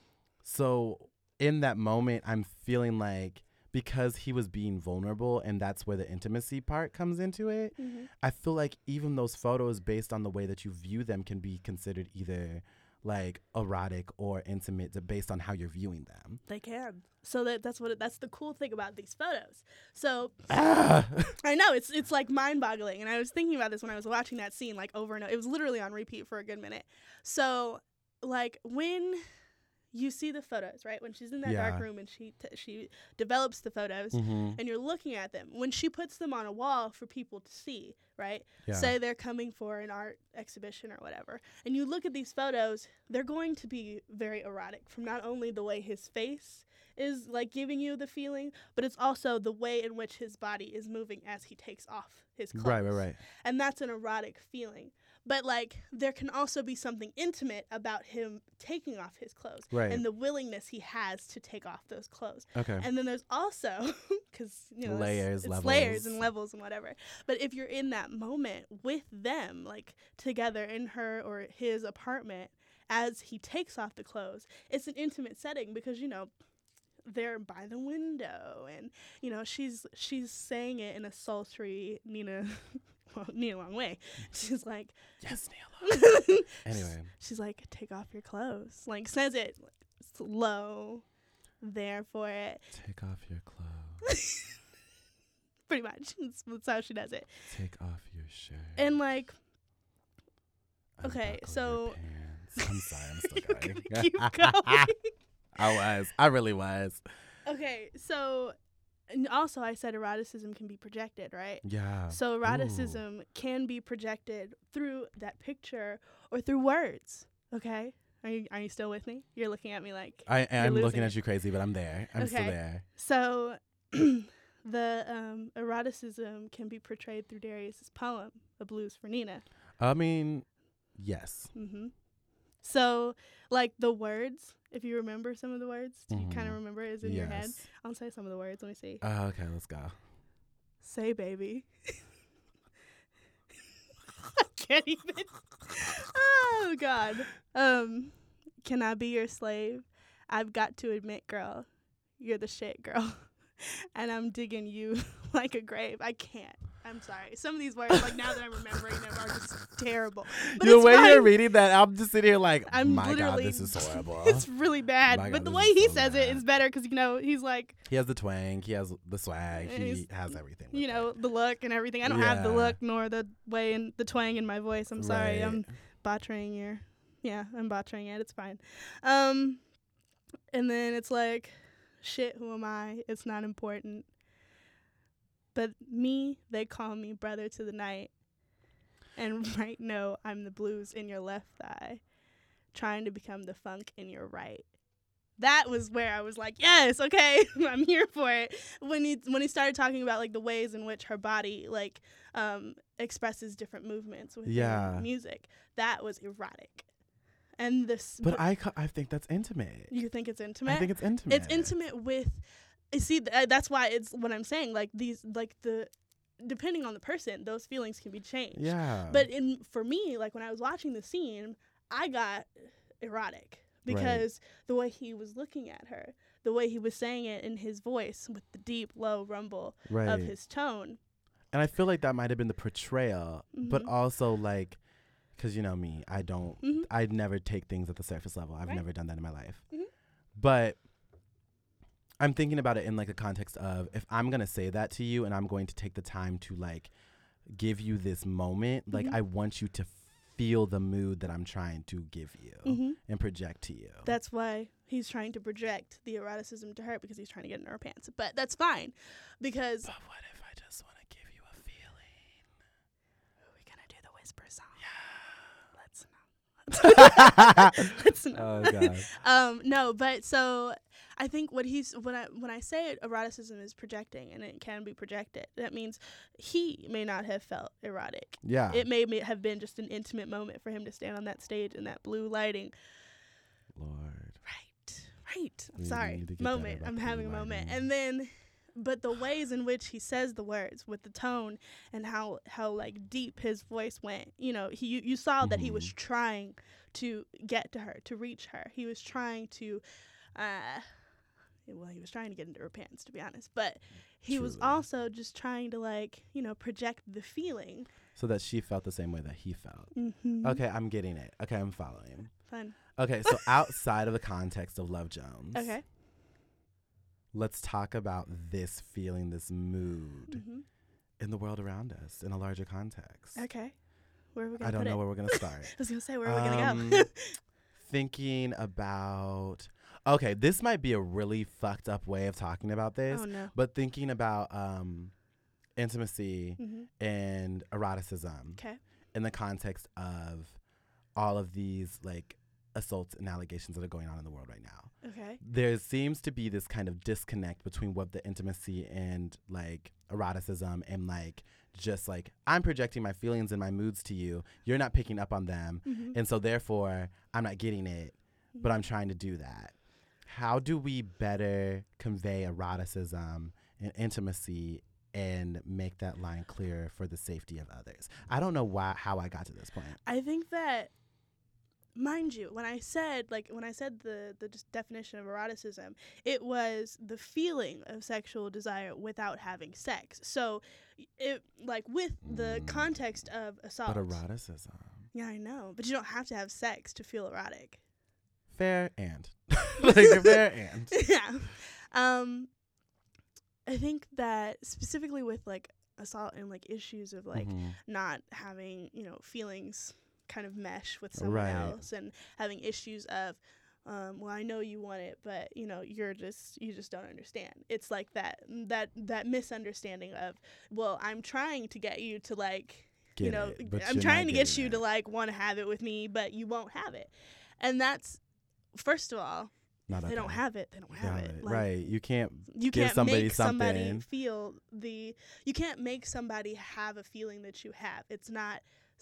S1: So in that moment I'm feeling like because he was being vulnerable and that's where the intimacy part comes into it.
S2: Mm-hmm.
S1: I feel like even those photos based on the way that you view them can be considered either like erotic or intimate to- based on how you're viewing them.
S2: They can. So that that's what it, that's the cool thing about these photos. So
S1: Ah!
S2: I know it's it's like mind-boggling, and I was thinking about this when I was watching that scene like over and over. It was literally on repeat for a good minute. So like when you see the photos, right? When she's in that dark room and she t- she develops the photos.
S1: Mhm.
S2: And you're looking at them. When she puts them on a wall for people to see, right?
S1: Yeah.
S2: say they're coming for an art exhibition or whatever, and you look at these photos, they're going to be very erotic from not only the way his face is like giving you the feeling, but it's also the way in which his body is moving as he takes off his clothes.
S1: Right, right, right.
S2: And that's an erotic feeling. But like there can also be something intimate about him taking off his clothes
S1: Right.
S2: and the willingness he has to take off those clothes.
S1: okay.
S2: And then there's also because you know it's-
S1: Layers,
S2: it's, layers and
S1: levels.
S2: levels and whatever. But if you're in that moment with them, like together in her or his apartment, as he takes off the clothes, it's an intimate setting because you know they're by the window and you know she's she's saying it in a sultry Nina well, Nina Long way. Mm. She's like
S1: Yes, Neil. anyway,
S2: she's like take off your clothes. Like says it slow there for it.
S1: take off your clothes.
S2: Pretty much. That's, that's how she does it.
S1: Take off your shirt.
S2: And like Okay, so-
S1: I'm sorry, I'm still going.
S2: keep going.
S1: I was. I really was.
S2: okay, so and also I said eroticism can be projected, right?
S1: Yeah.
S2: So eroticism can be projected through that picture or through words. Okay? Are you are you still with me? You're looking at me like
S1: I am looking at you crazy, but I'm there. I'm still there.
S2: so the um, eroticism can be portrayed through Darius's poem, "A Blues for Nina."
S1: I mean, yes.
S2: Mm-hmm. So, like the words, if you remember some of the words, do you kind of remember it is in your head? I'll say some of the words. Let me see.
S1: Uh, okay, let's go.
S2: Say, baby. I can't even. Oh God. Um, can I be your slave? I've got to admit, girl, you're the shit, girl, and I'm digging you like a grave. I can't. I'm sorry. Some of these words, like now that I'm remembering them, are just terrible. But
S1: the way
S2: fine.
S1: you're reading that, I'm just sitting here like,
S2: I'm
S1: my God, this is horrible.
S2: it's really bad.
S1: My
S2: but the way he
S1: so
S2: says it
S1: bad.
S2: is better because you know he's like
S1: he has the twang. He has the swag. He has everything.
S2: you
S1: it.
S2: know the look and everything. I don't have the look nor the way and the twang in my voice. I'm sorry. I'm
S1: Right.
S2: botching your yeah i'm botching it it's fine um and then it's like shit who am i it's not important but me they call me brother to the night and right now i'm the blues in your left thigh trying to become the funk in your right that was where i was like yes okay i'm here for it when he when he started talking about like the ways in which her body like um expresses different movements with
S1: Yeah.
S2: music that was erotic and this
S1: But I, ca- I think that's intimate.
S2: you think it's intimate
S1: I think it's intimate.
S2: it's intimate with you see th- uh, that's why it's what i'm saying like these like the depending on the person those feelings can be changed
S1: Yeah.
S2: but in for me like when i was watching the scene i got erotic because the way he was looking at her the way he was saying it in his voice with the deep low rumble
S1: right.
S2: of his tone
S1: and I feel like that might have been the portrayal, but
S2: Mhm.
S1: also like, because you know me, I don't,
S2: Mhm.
S1: I never take things at the surface level. I've
S2: Right.
S1: never done that in my life.
S2: Mhm.
S1: But I'm thinking about it in like the context of if I'm gonna say that to you and I'm going to take the time to like give you this moment, like
S2: Mhm.
S1: I want you to feel the mood that I'm trying to give you
S2: hmm
S1: and project to you.
S2: that's why he's trying to project the eroticism to her because he's trying to get in her pants but that's fine because
S1: but what if I just want to give you a feeling?
S2: Are we gonna do the whisper song? Let's not. Let's not.
S1: oh god.
S2: Um, no, but so I think what he's when I when I say it, eroticism is projecting and it can be projected. That means he may not have felt erotic.
S1: Yeah.
S2: It may ma- have been just an intimate moment for him to stand on that stage in that blue lighting.
S1: Lord.
S2: Right, right. I'm
S1: We
S2: sorry.
S1: need to get that
S2: Moment. I'm having a moment, and then. But the ways in which he says the words with the tone and how how like deep his voice went, you know, he you, you saw that he was
S1: Mhm.
S2: trying to get to her, to reach her. He was trying to uh well, he was trying to get into her pants to be honest, but he was also just trying to like, you know, project the feeling.
S1: So that she felt the same way that he felt.
S2: Mm-hmm.
S1: Okay, I'm getting it. Okay, I'm following.
S2: Fun.
S1: Okay, so outside of the context of Love Jones,
S2: Okay.
S1: let's talk about this feeling, this mood
S2: hmm
S1: in the world around us in a larger context.
S2: Okay. Where are we gonna
S1: I don't know
S2: it?
S1: where we're gonna start.
S2: I was gonna say where are we gonna
S1: Um,
S2: go?
S1: Thinking about okay, this might be a really fucked up way of talking about this,
S2: oh no.
S1: but thinking about um, intimacy
S2: hmm
S1: and eroticism
S2: Okay.
S1: in the context of all of these like assaults and allegations that are going on in the world right now.
S2: Okay.
S1: There seems to be this kind of disconnect between what the intimacy and like eroticism and like just like I'm projecting my feelings and my moods to you. You're not picking up on them.
S2: hmm
S1: And so therefore I'm not getting it, but I'm trying to do that. How do we better convey eroticism and intimacy and make that line clear for the safety of others? I don't know why how I got to this point.
S2: I think that mind you, when I said like when I said the the just definition of eroticism, it was the feeling of sexual desire without having sex. So, it like with the
S1: Mm.
S2: context of assault.
S1: But eroticism.
S2: Yeah, I know, but you don't have to have sex to feel erotic.
S1: Fair and. like fair and.
S2: yeah. Um I think that specifically with like assault and like issues of like
S1: Mhm.
S2: not having, you know, feelings kind of mesh with someone
S1: Right.
S2: else and having issues of um, well, I know you want it, but you know, you're just you just don't understand. It's like that that that misunderstanding of, well, I'm trying to get you to like you know
S1: it,
S2: i'm trying to get you
S1: it.
S2: to like want to have it with me but you won't have it and that's first of all
S1: Not
S2: they don't have it they don't have
S1: Yeah,
S2: it Like,
S1: right. You can't.
S2: you
S1: give
S2: can't
S1: somebody
S2: make somebody feel the you can't make somebody have a feeling that you have it's not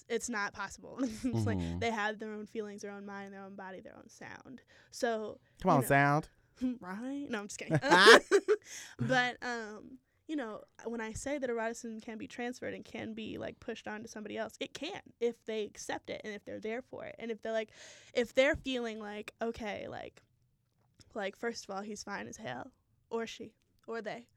S2: it's not possible it's like
S1: Mhm.
S2: they have their own feelings their own mind their own body their own sound so
S1: Come on,
S2: know.
S1: sound.
S2: right no i'm just kidding but um you know when i say that eroticism can be transferred and can be like pushed onto somebody else it can if they accept it and if they're there for it and if they're like if they're feeling like okay like like first of all he's fine as hell or she or they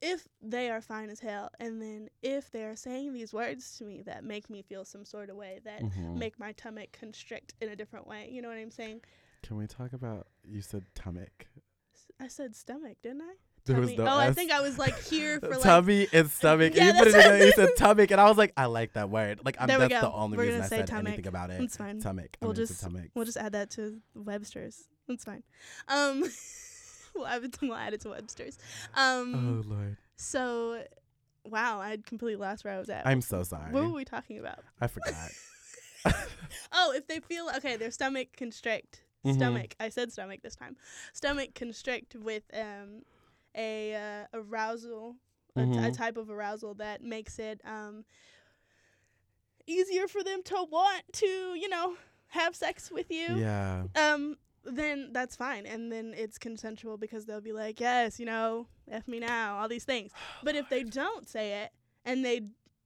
S2: if they are fine as hell and then if they're saying these words to me that make me feel some sort of way that
S1: Mhm.
S2: make my stomach constrict in a different way you know what i'm saying
S1: Can we talk about? You said stomach.
S2: S- i said stomach didn't i
S1: There
S2: Tummy.
S1: no
S2: oh, I
S1: S.
S2: think I was like here for like.
S1: tummy and stomach.
S2: Yeah,
S1: you put it
S2: that's-
S1: together. You said stomach, and I was like, I like that word. Like, I'm,
S2: There
S1: that's the only
S2: We're
S1: reason I said
S2: tummic.
S1: anything about it.
S2: It's fine.
S1: Stomach.
S2: We'll just-
S1: stomach.
S2: We'll just add that to Webster's. That's fine. Um, we'll add it. To, we'll add it to Webster's. Um.
S1: oh lord,
S2: So, wow, I completely lost where I was at.
S1: I'm so sorry.
S2: what were we talking about?
S1: I forgot.
S2: Oh, if they feel okay, their stomach constrict.
S1: Mhm.
S2: Stomach. I said stomach this time. Stomach constrict with um a uh, arousal, a t- a
S1: Mhm.
S2: type of arousal that makes it um easier for them to want to, you know, have sex with you.
S1: yeah.
S2: Um then that's fine and then it's consensual because they'll be like, "Yes, you know, F me now," all these things. But if they don't say it and they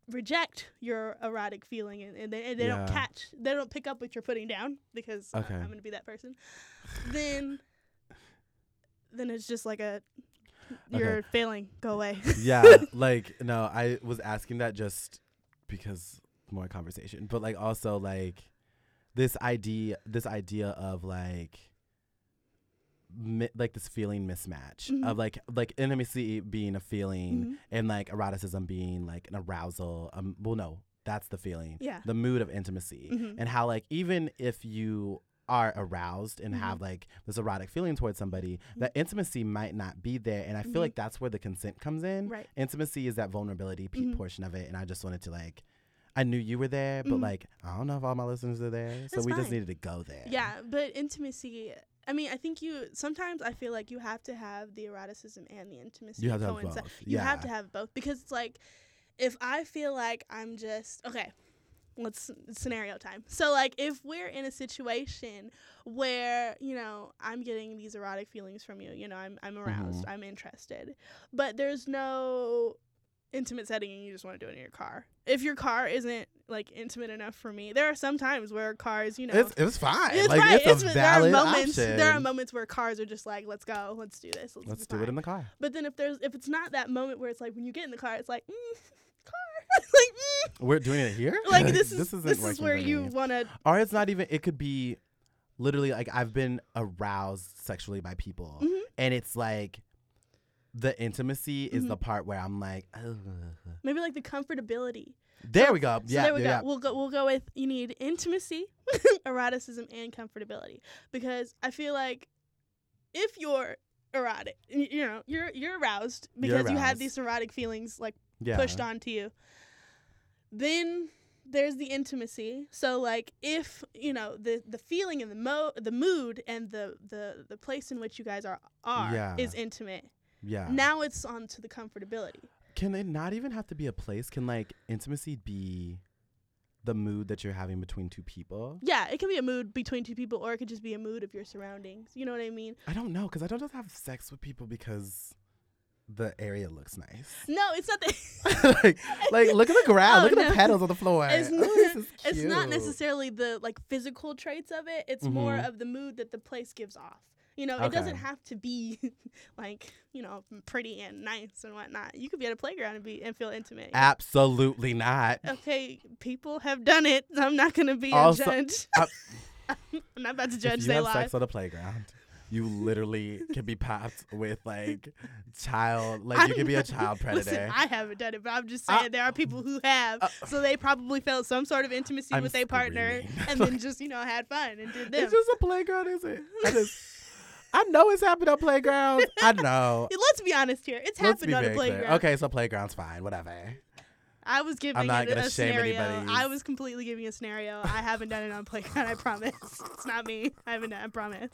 S2: reject your erotic feeling and, and they, and they don't catch they don't pick up what you're putting down because
S1: Okay.
S2: i'm going to be that person then then it's just like a you're failing go away
S1: yeah, like no, I was asking that just because more conversation, but like also like this idea, this idea of like. Mi- like this feeling mismatch
S2: Mhm.
S1: of like like intimacy being a feeling
S2: Mhm.
S1: and like eroticism being like an arousal um well no that's the feeling
S2: yeah
S1: the mood of intimacy
S2: Mhm.
S1: and how like even if you are aroused and
S2: Mhm.
S1: have like this erotic feeling towards somebody that intimacy might not be there and i feel
S2: Mhm.
S1: like that's where the consent comes in
S2: right
S1: intimacy is that vulnerability pe-
S2: Mhm.
S1: portion of it and i just wanted to like i knew you were there but
S2: Mhm.
S1: like i don't know if all my listeners are there so we just needed to go there
S2: yeah but intimacy i mean i think you sometimes i feel like you have to have the eroticism and the intimacy
S1: you have to have both
S2: You
S1: yeah
S2: have to have both because it's like if I feel like I'm just okay, let's scenario time. So like if we're in a situation where, you know, I'm getting these erotic feelings from you, you know, I'm I'm aroused,
S1: Mhm.
S2: I'm interested. But there's no intimate setting and you just want to do it in your car. If your car isn't like intimate enough for me, there are some times where cars, you know,
S1: it's, it's fine
S2: it's
S1: like
S2: right.
S1: it's a
S2: there are moments.
S1: option.
S2: There are moments where cars are just like, "Let's go, let's do this, let's,
S1: let's do it in the car
S2: But then if there's if it's not that moment where it's like when you get in the car, it's like mm, It's like mm.
S1: we're doing it here
S2: like this is
S1: this
S2: this, is where you want to
S1: or it's not even it could be literally like i've been aroused sexually by people
S2: Mhm.
S1: and it's like the intimacy is
S2: Mhm.
S1: the part where i'm like Ugh.
S2: maybe like the comfortability.
S1: there we go
S2: So
S1: yeah
S2: there we
S1: yeah,
S2: go.
S1: yeah.
S2: We'll go. We'll go with you need intimacy, eroticism, and comfortability because I feel like if you're erotic, you know, you're you're aroused
S1: You're
S2: because you have
S1: aroused.
S2: these erotic feelings like pushed onto you. Then there's the intimacy. So like if, you know, the the feeling and the mo the mood and the the the place in which you guys are are
S1: Yeah.
S2: is intimate.
S1: yeah
S2: Now it's on to the comfortability.
S1: can it not even have to be a place can like intimacy be the mood that you're having between two people
S2: Yeah, it can be a mood between two people or it could just be a mood of your surroundings. You know what I mean?
S1: i don't know because i don't just have sex with people because the area looks nice.
S2: No, it's not the.
S1: like, like, look at the ground.
S2: Oh,
S1: look at
S2: no.
S1: the petals on the floor.
S2: It's
S1: Oh,
S2: not- it's not necessarily the like physical traits of it. It's more
S1: Mhm.
S2: of the mood that the place gives off. You know, it doesn't have to be like you know pretty and nice and whatnot. You could be at a playground and be and feel intimate.
S1: Absolutely not.
S2: Okay, people have done it. I'm not gonna be
S1: Also-
S2: a judge. I'm not about to
S1: if
S2: judge
S1: you
S2: their
S1: have
S2: life.
S1: sex on the playground, you literally can be popped with like child, like
S2: I'm
S1: you can be a child predator.
S2: Listen, I haven't done it, but I'm just
S1: Uh,
S2: saying there are people who have.
S1: uh,
S2: so they probably felt some sort of intimacy
S1: I'm
S2: with their partner, and then just you know had fun and did them.
S1: it's just a playground, is it? I just, I know it's happened on playgrounds. I know.
S2: Let's be honest here. It's
S1: Let's
S2: happened on a
S1: very clear.
S2: playground.
S1: Okay, so playground's fine. Whatever.
S2: I was giving I'm
S1: not
S2: it
S1: gonna
S2: a
S1: shame
S2: scenario.
S1: anybody's-
S2: I was completely giving a scenario. I haven't done it on playground. I promise. It's not me. I haven't done. I promise.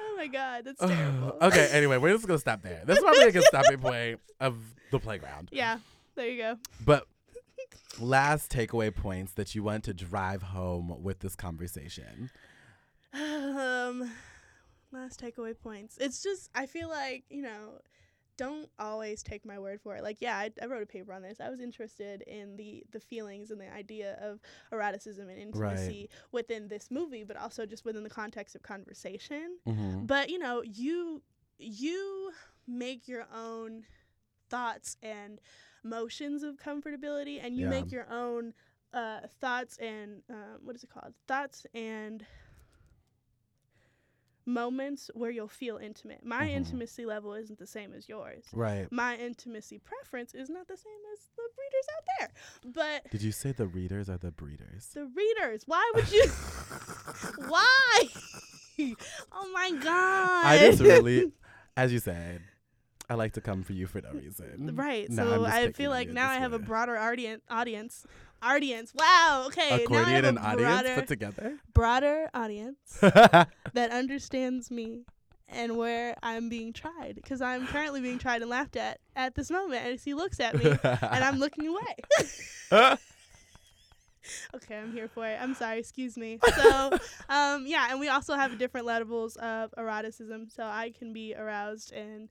S2: Oh my god, that's terrible.
S1: okay. Anyway, we're just gonna stop there. This is probably a good stopping point of the playground.
S2: Yeah. There you go.
S1: But last takeaway points that you want to drive home with this conversation.
S2: Um, last takeaway points. It's just I feel like you know, don't always take my word for it. Like, yeah, I, I wrote a paper on this. I was interested in the the feelings and the idea of eroticism and intimacy within this movie, but also just within the context of conversation.
S1: Mm-hmm.
S2: But you know, you you make your own thoughts and motions of comfortability, and you
S1: Yeah.
S2: make your own uh, thoughts and um, what is it called? Thoughts and moments where you'll feel intimate. My
S1: Mhm.
S2: intimacy level isn't the same as yours.
S1: Right.
S2: My intimacy preference is not the same as the readers out there. But
S1: Did you say the readers are the breeders?
S2: the readers, why would you? why? oh my god!
S1: I just really, as you said, I like to come for you for no reason.
S2: Right.
S1: No,
S2: so I feel like now I have a broader. Audience. Audience. Wow. Okay.
S1: Accordion and audience put together.
S2: broader audience that understands me and where I'm being tried because I'm currently being tried and laughed at at this moment as he looks at me and I'm looking away. okay, I'm here for it. I'm sorry, excuse me. So, um, yeah, and we also have different levels of eroticism. So I can be aroused and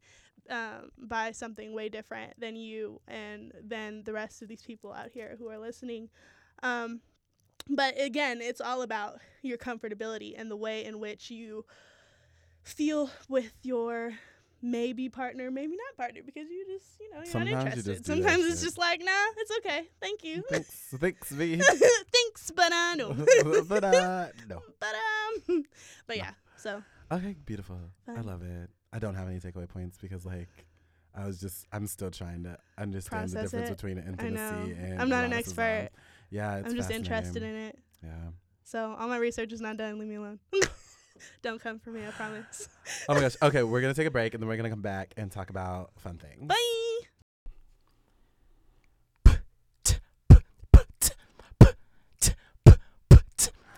S2: um, by something way different than you and than the rest of these people out here who are listening. Um, but again, it's all about your comfortability and the way in which you feel with your maybe partner, maybe not partner, because you just, you know, you're
S1: Sometimes
S2: not interested. Sometimes it's
S1: shit.
S2: just like, nah, it's okay. Thank you.
S1: thanks, thanks, me.
S2: Thanks, but uh, no.
S1: but uh, no.
S2: but um, but yeah. So
S1: Okay, beautiful. I love it. I don't have any takeaway points because like I was just I'm still trying to understand the difference
S2: it.
S1: between
S2: I
S1: intimacy
S2: know.
S1: and
S2: I'm not an expert.
S1: Yeah, it's
S2: I'm just interested in it.
S1: Yeah.
S2: So all my research is not done. Leave me alone. Don't come for me. I promise.
S1: Oh my gosh. Okay, we're gonna take a break and then we're gonna come back and talk about fun things.
S2: Bye.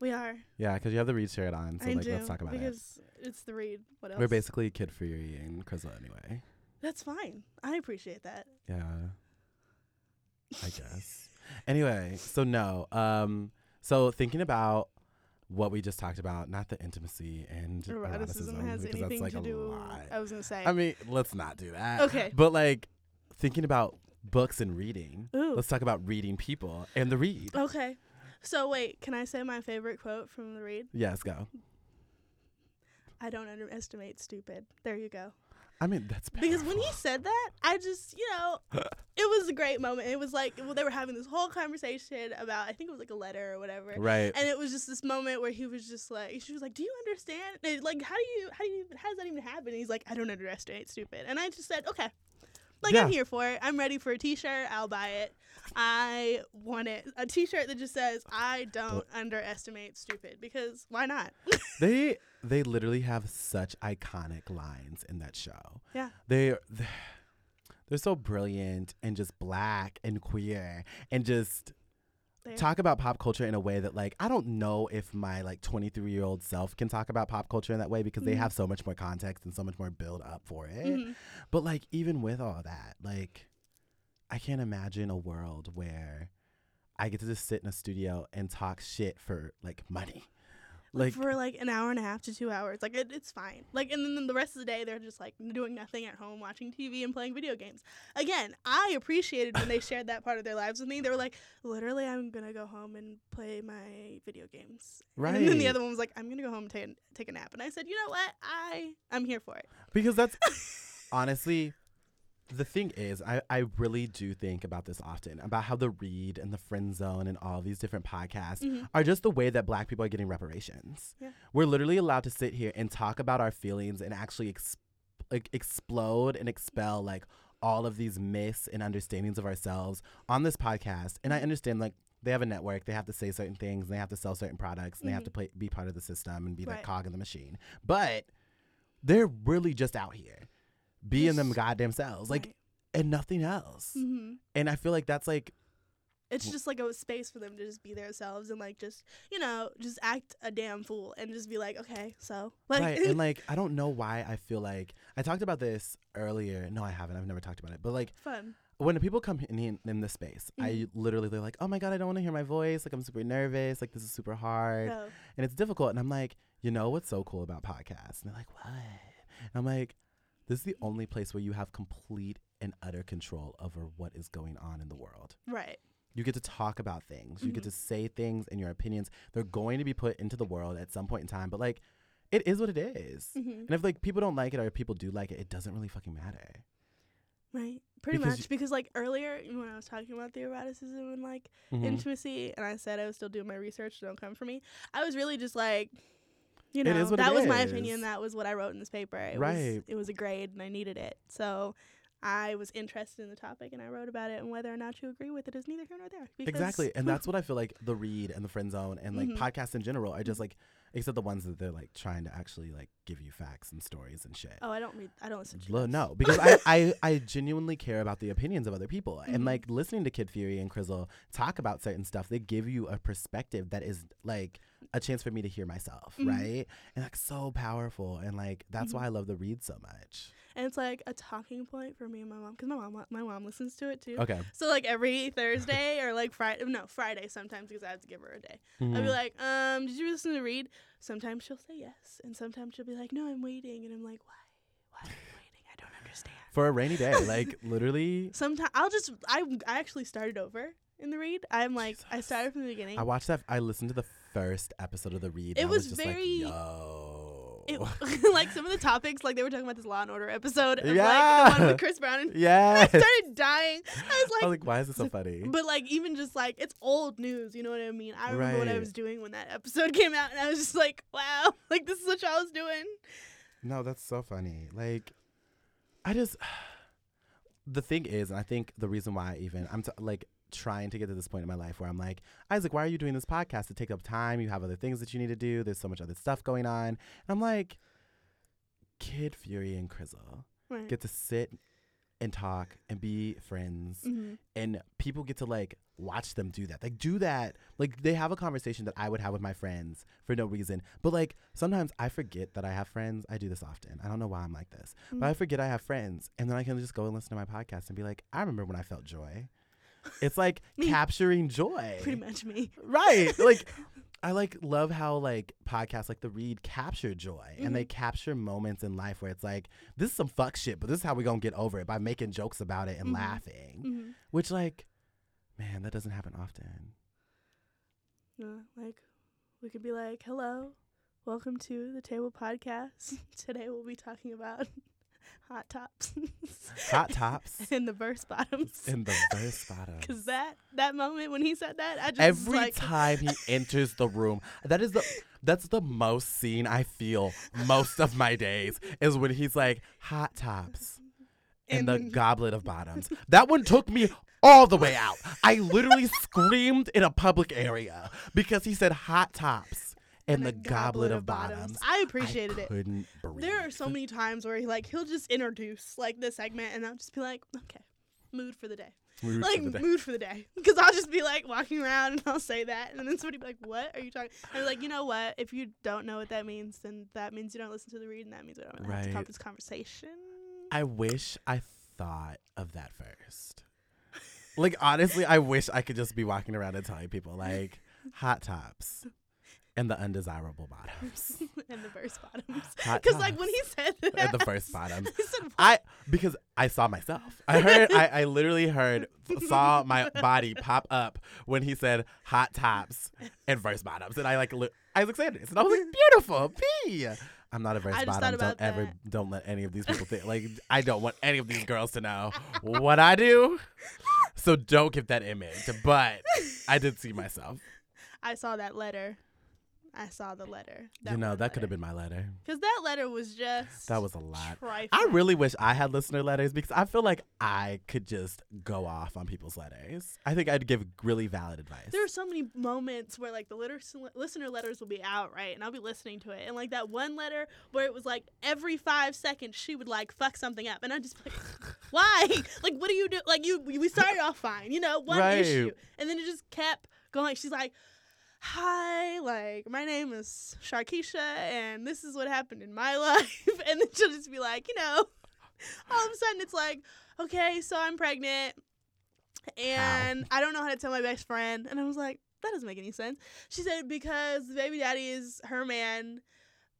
S2: we are.
S1: yeah because you have the read shirt on so
S2: I
S1: like
S2: do
S1: let's talk about it
S2: because it's the read. What else?
S1: we're basically Kid Fury and Crissle anyway
S2: That's fine. I appreciate that.
S1: Yeah. I guess. anyway, so no. Um so thinking about what we just talked about, not the intimacy and
S2: Eroticism
S1: eroticism,
S2: has
S1: because
S2: anything
S1: that's like
S2: to
S1: a
S2: do.
S1: lot.
S2: I was gonna say.
S1: I mean, let's not do that.
S2: Okay.
S1: But like thinking about books and reading.
S2: Ooh.
S1: Let's talk about reading people and the read.
S2: Okay. So wait, can I say my favorite quote from the read?
S1: Yes, go.
S2: I don't underestimate stupid. There you go.
S1: I mean, that's
S2: Because when he said that, I just, you know, it was a great moment. It was like well, they were having this whole conversation about I think it was like a letter or whatever.
S1: right.
S2: And it was just this moment where he was just like, she was like, "Do you understand? And, like, how do you, how do you, how does that even happen?" And he's like, "I don't underestimate stupid." And I just said, "Okay, like
S1: Yeah.
S2: I'm here for it. I'm ready for a T-shirt. I'll buy it. I want it. A T-shirt that just says, "I don't underestimate stupid," because why not?
S1: they they literally have such iconic lines in that show.
S2: Yeah.
S1: They, they they're so brilliant and just black and queer and just
S2: They are.
S1: talk about pop culture in a way that like I don't know if my like 23 year old self can talk about pop culture in that way because they
S2: Mhm.
S1: have so much more context and so much more build up for it.
S2: Mhm.
S1: But like even with all that, like I can't imagine a world where I get to just sit in a studio and talk shit for like money. Like
S2: for like an hour and a half to two hours. Like it, it's fine. Like and then the rest of the day they're just like doing nothing at home, watching TV and playing video games. Again, I appreciated when they shared that part of their lives with me. They were like, literally, I'm gonna go home and play my video games. Right. And then the other one was like, I'm gonna go home and take a, take a nap. And I said, you know what? I I'm here for it.
S1: because that's honestly the thing is I, I really do think about this often about how the read and the friend zone and all these different podcasts
S2: Mhm.
S1: are just the way that black people are getting reparations.
S2: Yeah.
S1: we're literally allowed to sit here and talk about our feelings and actually ex- like explode and expel like all of these myths and understandings of ourselves on this podcast. And i understand like they have a network they have to say certain things and they have to sell certain products and they have to play, be part of the system and be the cog in the machine. But they're really just out here being them goddamn selves like and nothing else.
S2: Hmm
S1: and i feel like that's like
S2: It's just like a space for them to just be themselves and like just you know just act a damn fool and just be like, okay, so like
S1: right and like i don't know why i feel like i talked about this earlier. No i haven't. I've never talked about it. But like
S2: fun.
S1: when people come in in this space i
S2: Mhm.
S1: literally they're like oh my god i don't want to hear my voice. Like i'm super nervous. Like this is super hard.
S2: So,
S1: and it's difficult. And i'm like you know what's so cool about podcasts? And they're like what? And i'm like this is the only place where you have complete and utter control over what is going on in the world
S2: right.
S1: You get to talk about things. You get
S2: Mhm.
S1: to say things and your opinions. They're going to be put into the world at some point in time. But like, it is what it is.
S2: hmm
S1: And if like people don't like it or if people do like it, it doesn't really fucking matter.
S2: Right. Pretty
S1: Because
S2: much
S1: y-
S2: because like earlier when I was talking about the eroticism and like
S1: Mhm.
S2: intimacy and I said I was still doing my research, so don't come for me. I was really just like you know,
S1: is
S2: that was my opinion. That was what I wrote in this paper. It
S1: Right.
S2: Was, it was a grade and I needed it. So I was interested in the topic and I wrote about it and whether or not you agree with it is neither here nor there. Because
S1: Exactly. And that's what I feel like the read and the friend zone and like
S2: Mhm.
S1: podcasts in general are just like, except the ones that they're like trying to actually like give you facts and stories and shit.
S2: Oh, I don't read I don't listen to those.
S1: no, because I, I, I genuinely care about the opinions of other people. And
S2: Mhm.
S1: like listening to Kid Fury and Crissle talk about certain stuff, they give you a perspective that is like a chance for me to hear myself,
S2: Mhm.
S1: right? And that's so powerful. And like that's
S2: Mhm.
S1: why I love the read so much.
S2: And it's like a talking point for me and my mom because my mom my mom listens to it too.
S1: Okay.
S2: So like every Thursday or like Friday, no Friday sometimes because I have to give her a day. I'd be like, um, did you listen to Read? Sometimes she'll say yes, and sometimes she'll be like, no, I'm waiting, and I'm like, why? Why are you waiting? I don't understand.
S1: for a rainy day, like literally,
S2: Sometimes I'll just I I actually started over in the Read. I'm like I started from the beginning.
S1: I watched that. I listened to the first episode of the read.
S2: It
S1: I
S2: was
S1: was just
S2: very-
S1: like, yo.
S2: it, like some of the topics, like they were talking about this Law and Order episode, of, like the
S1: Yeah.
S2: one with Chris Brown, and
S1: yeah.
S2: I started dying. I was
S1: I
S2: like,
S1: was like, why is it so funny?
S2: But like even just like it's old news, you know what I mean? I remember what I was doing when that episode came out and I was just like, wow, like this is what y'all was doing.
S1: No, that's so funny. Like, I just the thing is, and I think the reason why I even I'm t- like trying to get to this point in my life where I'm like, Isaac, why are you doing this podcast? To take up time, you have other things that you need to do. There's so much other stuff going on. And I'm like, Kid Fury and Crissle
S2: Right.
S1: get to sit and talk and be friends
S2: hmm
S1: and people get to like watch them do that. Like do that. Like they have a conversation that i would have with my friends for no reason. But like sometimes i forget that i have friends. I do this often. I don't know why i'm like this. But i forget i have friends. And then i can just go and listen to my podcast and be like i remember when i felt joy it's like
S2: Me.
S1: capturing joy
S2: Pretty much me.
S1: right like i like love how like podcasts like the read capture joy and they
S2: Mhm.
S1: capture moments in life where it's like this is some fuck shit but this is how we're gonna get over it by making jokes about it and
S2: Mhm.
S1: laughing
S2: hmm
S1: which like man that doesn't happen often
S2: Yeah, like we could be like, hello, welcome to the Table Podcast. Today we'll be talking about hot tops
S1: hot tops
S2: and the verse bottoms.
S1: in the verse bottom
S2: Cause that that moment when he said that, I just
S1: every
S2: like,
S1: time he enters the room that is the that's the most scene i feel most of my days is when he's like hot tops in
S2: And
S1: the goblet of bottoms. That one took me all the way out. I literally screamed in a public area because he said hot tops and the goblet of bottoms.
S2: I appreciated
S1: I
S2: it.
S1: couldn't breathe.
S2: There are so many times where he like he'll just introduce like the segment, and I'll just be like, okay, mood for the day,
S1: Mood
S2: like
S1: for the day.
S2: mood for the day, because I'll just be like walking around and I'll say that, and then somebody be like, what are you talking? I'm like, you know what? If you don't know what that means, then that means you don't listen to the read, and that means we don't really have to
S1: Right.
S2: have this conversation.
S1: I wish I thought of that first. Like honestly, I wish I could just be walking around and telling people like hot tops and the undesirable bottoms.
S2: and the first bottoms, because like when he said that,
S1: and the first bottoms.
S2: I said?
S1: I because I saw myself. I heard I, I literally heard saw my body pop up when he said hot tops and first bottoms. And I like look I was excited. And I was like, beautiful. P. I'm not a verse
S2: I
S1: bottom. Don't ever
S2: that.
S1: don't let any of these people think like I don't want any of these girls to know what I do. So don't give that image. But I did see myself.
S2: I saw that letter. I saw the letter.
S1: you know, that could have been my letter.
S2: because that letter was just
S1: That was a lot.
S2: Trifling.
S1: I really wish I had listener letters because I feel like I could just go off on people's letters. I think I'd give really valid advice.
S2: There are so many moments where like the litter- listener letters will be out right, and I'll be listening to it, and like that one letter where it was like every five seconds she would like fuck something up, and I just be like, why? like what do you do? Like you, we started off fine, you know, one
S1: Right.
S2: issue, and then it just kept going. She's like. Hi, like my name is Sharkeisha, and this is what happened in my life. And then she'll just be like, you know, all of a sudden it's like, okay, so I'm pregnant, and I don't know how to tell my best friend. And I was like, that doesn't make any sense. She said because the baby daddy is her man,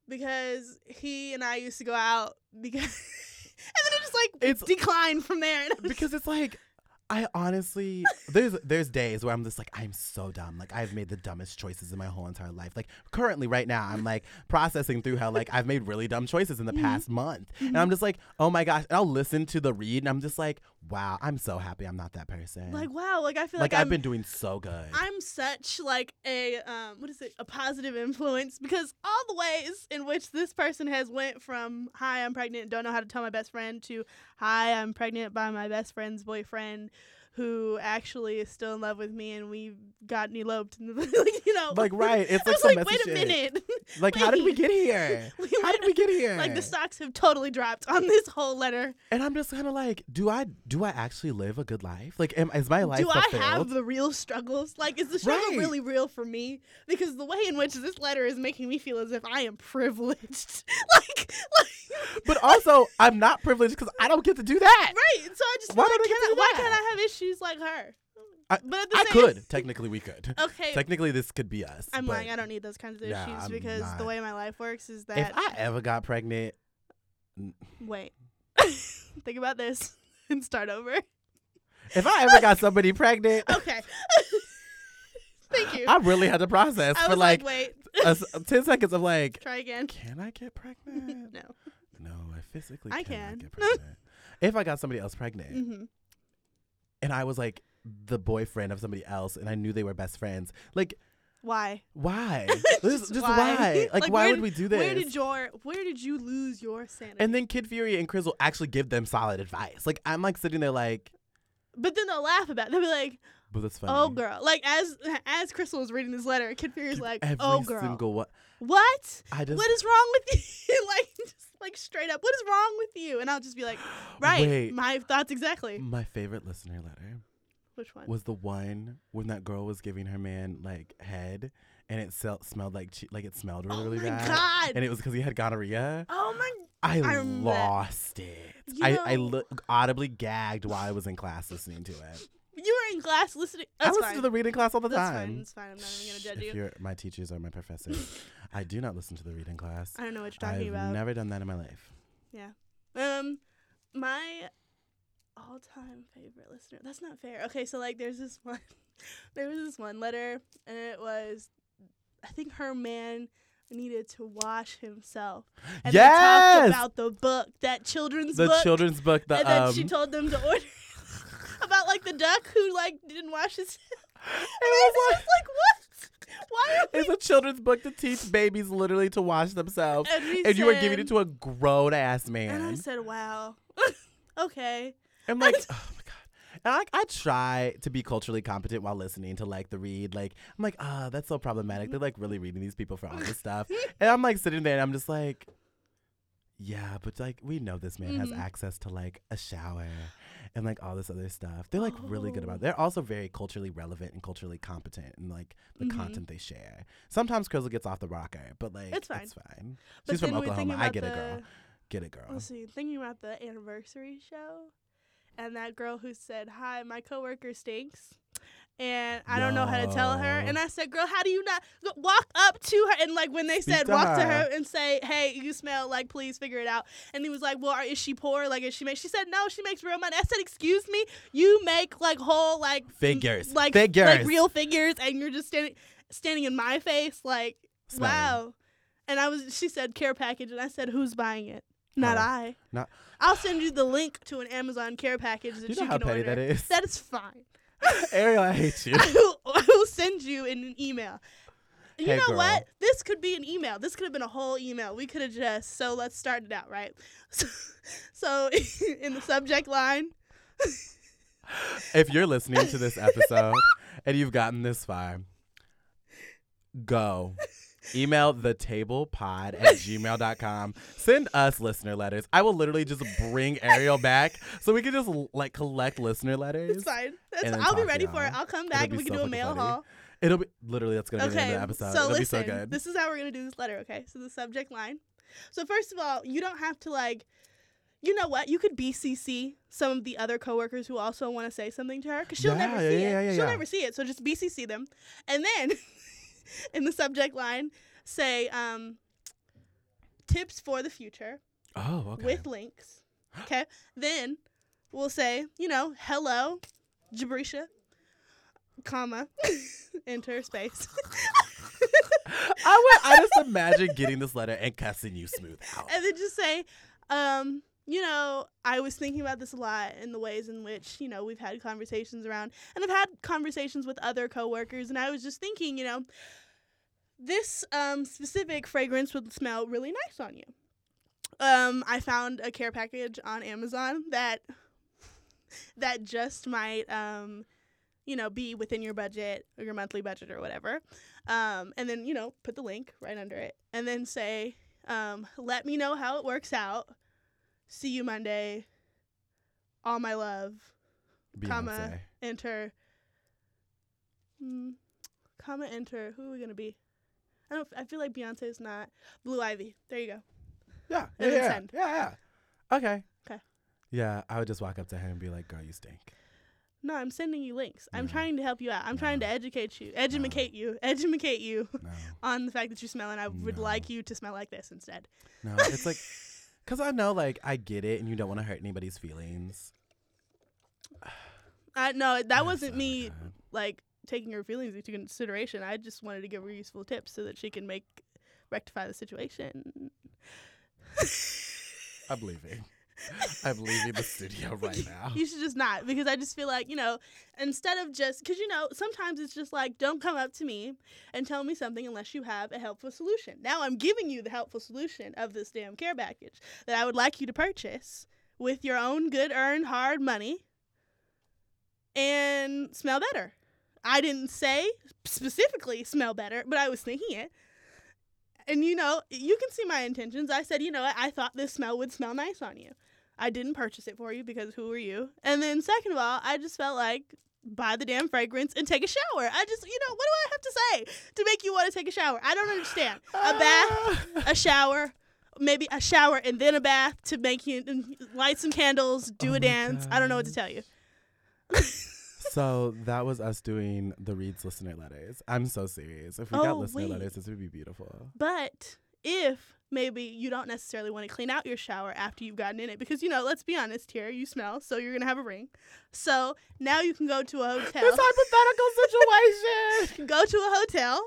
S2: because he and I used to go out because, and then it just like
S1: It's-
S2: declined from there. And
S1: because it's like I honestly there's there's days where I'm just like I'm so dumb. Like I've made the dumbest choices in my whole entire life. Like currently right now I'm like processing through how like I've made really dumb choices in the mm-hmm. past month. And mm-hmm. I'm just like, "Oh my gosh." And I'll listen to the read and I'm just like, "Wow, I'm so happy I'm not that person."
S2: like, wow, like I feel
S1: like
S2: like,
S1: I've
S2: I'm,
S1: been doing so good.
S2: I'm such like a um what is it a positive influence because all the ways in which this person has went from hi I'm pregnant don't know how to tell my best friend to hi I'm pregnant by my best friend's boyfriend who actually is still in love with me and we've gotten eloped and like you know
S1: like right, it's
S2: I
S1: like
S2: was
S1: some
S2: like wait a
S1: shit.
S2: minute
S1: Like how did we get here?
S2: We
S1: How did we get here?
S2: like the stocks have totally dropped on this whole letter
S1: and I'm just kind of like, do I do I actually live a good life? Like, am, is my life
S2: do I have the real struggles? Like, is the struggle
S1: Right.
S2: really real for me? Because the way in which this letter is making me feel as if I am privileged. like, like
S1: But also, I'm not privileged because I don't get to do that.
S2: right. So I just
S1: Why I
S2: like,
S1: get
S2: can
S1: to
S2: I,
S1: do
S2: why can't I have issues like her?
S1: I-
S2: but at the
S1: I could. Technically, we could.
S2: Okay.
S1: Technically, this could be us.
S2: I'm lying. I don't need those kinds of issues because the way my life works is that If.
S1: I ever got pregnant,
S2: wait. Think about this and start over.
S1: if I ever got somebody pregnant,
S2: Okay. Thank you.
S1: I really had to process
S2: I
S1: for
S2: was
S1: like,
S2: like, wait.
S1: a 10 seconds of like,
S2: Try again.
S1: can I get pregnant?
S2: no.
S1: no, I physically
S2: I can.
S1: get pregnant. if I got somebody else pregnant
S2: hmm
S1: and I was like the boyfriend of somebody else and I knew they were best friends, like,
S2: Why?
S1: why?
S2: Just
S1: just
S2: why?
S1: why? Like,
S2: Like,
S1: why
S2: where
S1: would we do this?
S2: Where did your Where did you lose your sanity?
S1: and then Kid Fury and Crissle actually give them solid advice. Like I'm like sitting there like,
S2: but then they'll laugh about it. They'll be like,
S1: but that's funny.
S2: "Oh, girl!" Like as as Crissle was reading this letter, Kid Fury's like, "Oh, girl,
S1: single one.
S2: what?
S1: I just
S2: what is wrong with you?" like just like straight up, what is wrong with you? And I'll just be like, "Right,
S1: Wait.
S2: my thoughts exactly."
S1: My favorite listener letter
S2: Which one?
S1: was the one when that girl was giving her man like head, and it sel- smelled like che- like it smelled really
S2: oh
S1: really
S2: my
S1: bad,
S2: god!
S1: and it was because he had gonorrhea.
S2: oh my!
S1: I,
S2: I
S1: lost it.
S2: You
S1: I I li- audibly gagged while I was in class listening to it.
S2: In class listening.
S1: I listen
S2: fine.
S1: to the reading class all the
S2: That's
S1: time.
S2: fine. That's fine. I'm not even gonna judge
S1: if
S2: you.
S1: you're my teachers or my professors, I do not listen to the reading class.
S2: I don't know what you're talking about.
S1: I've
S2: about.
S1: never done that in my life. Yeah.
S2: Um, my all-time favorite listener. That's not fair. Okay, so like, there's this one. there was this one letter, and it was, I think her man needed to wash himself. And they
S1: Yes!
S2: talked about the book, that children's
S1: The
S2: book, The
S1: children's book, the
S2: and then
S1: um,
S2: she told them to order about like the duck who like didn't wash his. and
S1: was
S2: it's just like what? Why we?
S1: it's a children's book to teach babies literally to wash themselves,
S2: And,
S1: and you are giving it to a grown ass man.
S2: And I said, "Wow, okay."
S1: I'm like, oh my god. And I, I try to be culturally competent while listening to like the read. Like I'm like, ah, that's so problematic. They're like really reading these people for all this stuff, and I'm like sitting there and I'm just like, yeah, but like we know this man has
S2: Mhm.
S1: access to like a shower and like all this other stuff. They're like really good
S2: Oh.
S1: about. It. They're also very culturally relevant and culturally competent in like the
S2: Mhm.
S1: content they share. Sometimes Crissle gets off the rocker, but like
S2: It's fine.
S1: It's fine.
S2: But
S1: She's from
S2: then we're thinking
S1: Oklahoma. I get it, girl. Get it, girl.
S2: Let's see, thinking about the anniversary show, and that girl who said, "Hi, my coworker stinks," and I don't know how to tell her. And I said, "Girl, how do you not walk up to her?" And like when they said, "Walk to
S1: her.
S2: her and say, hey, you smell like, please figure it out." And he was like, "Well, is she poor? Like, is she make?" She said, "No, she makes real money." I said, "Excuse me, you make like whole like
S1: Figures.
S2: like
S1: Figures.
S2: like real figures, and you're just standing standing in my face like."
S1: Smelling.
S2: Wow. And I was she said care package and I said who's buying it? Not. I.
S1: Not-
S2: I'll send you the link to an Amazon care package that
S1: you know
S2: you
S1: how petty
S2: order.
S1: that is?
S2: That is fine.
S1: Ariel, I hate you.
S2: I will, I will send you in an email. You
S1: Hey,
S2: know
S1: girl.
S2: what? This could be an email. This could have been a whole email. We could have just so let's start it out, right? So, so in the subject line,
S1: if you're listening to this episode and you've gotten this far, go. Email the table pod at gmail.com. Send us listener letters. I will literally just bring Ariel back so we can just like collect listener letters.
S2: it's fine. That's, I'll be ready for it. I'll come back and we can
S1: so
S2: do a mail
S1: funny.
S2: haul.
S1: It'll be literally that's gonna be the end
S2: Okay,
S1: of the episode.
S2: so
S1: It'll
S2: listen,
S1: be so good.
S2: this is how we're gonna do this letter. Okay, so the subject line. So first of all, you don't have to like, you know what? You could BCC some of the other coworkers who also want to say something to her because she'll
S1: Yeah,
S2: never see
S1: yeah,
S2: it.
S1: yeah,
S2: she'll never see it. So just BCC them, and then in the subject line say um, tips for the future
S1: oh, okay.
S2: with links. Okay, then we'll say you know hello, Jabrisha, comma, enter space.
S1: I would I just imagine getting this letter and cussing you smooth out.
S2: and then just say, um, you know, I was thinking about this a lot in the ways in which, you know, we've had conversations around, and I've had conversations with other coworkers, and I was just thinking, you know, this um, specific fragrance would smell really nice on you. Um, I found a care package on Amazon that that just might, um, you know, be within your budget or your monthly budget or whatever. Um, and then you know, put the link right under it, and then say, um, let me know how it works out. See you Monday. All my love. comma. Enter. Mm, comma enter. Who are we gonna be? I don't. I feel like Beyonce is not Blue Ivy. There you go.
S1: Yeah. Yeah.
S2: And
S1: Yeah.
S2: send.
S1: yeah. Yeah. Okay. Yeah, I would just walk up to her and be like, "Girl, you stink."
S2: No, I'm sending you links. I'm trying to help you out. I'm trying to educate you, educate you, educate you
S1: No.
S2: on the fact that you smell, and I would
S1: No.
S2: like you to smell like this instead.
S1: No. It's like, cause I know, like, I get it, and you don't want to hurt anybody's feelings.
S2: I no, that wasn't me
S1: God.
S2: like taking her feelings into consideration. I just wanted to give her useful tips so that she can make rectify the situation.
S1: I believe leaving. I'm leaving the studio right now.
S2: You should just not because I just feel like, you know, instead of just because, you know, sometimes it's just like, don't come up to me and tell me something unless you have a helpful solution. Now I'm giving you the helpful solution of this damn care package that I would like you to purchase with your own good earned hard money and smell better. I didn't say specifically smell better, but I was thinking it. And you know, you can see my intentions. I said, you know, what, I thought this smell would smell nice on you. I didn't purchase it for you because who are you? And then second of all, I just felt like buy the damn fragrance and take a shower. I just, you know, what do I have to say to make you want to take a shower? I don't understand. A bath, a shower, maybe a shower and then a bath to make you light some candles, do
S1: Oh
S2: a dance. I don't know what to tell you.
S1: so that was us doing the reads listener letters. I'm so serious. If we got
S2: Oh,
S1: listener
S2: wait.
S1: letters, this would be beautiful.
S2: But if maybe you don't necessarily want to clean out your shower after you've gotten in it, because you know, let's be honest here, you smell, so you're gonna have a ring. So now you can go to a hotel.
S1: This hypothetical situation.
S2: go to a hotel,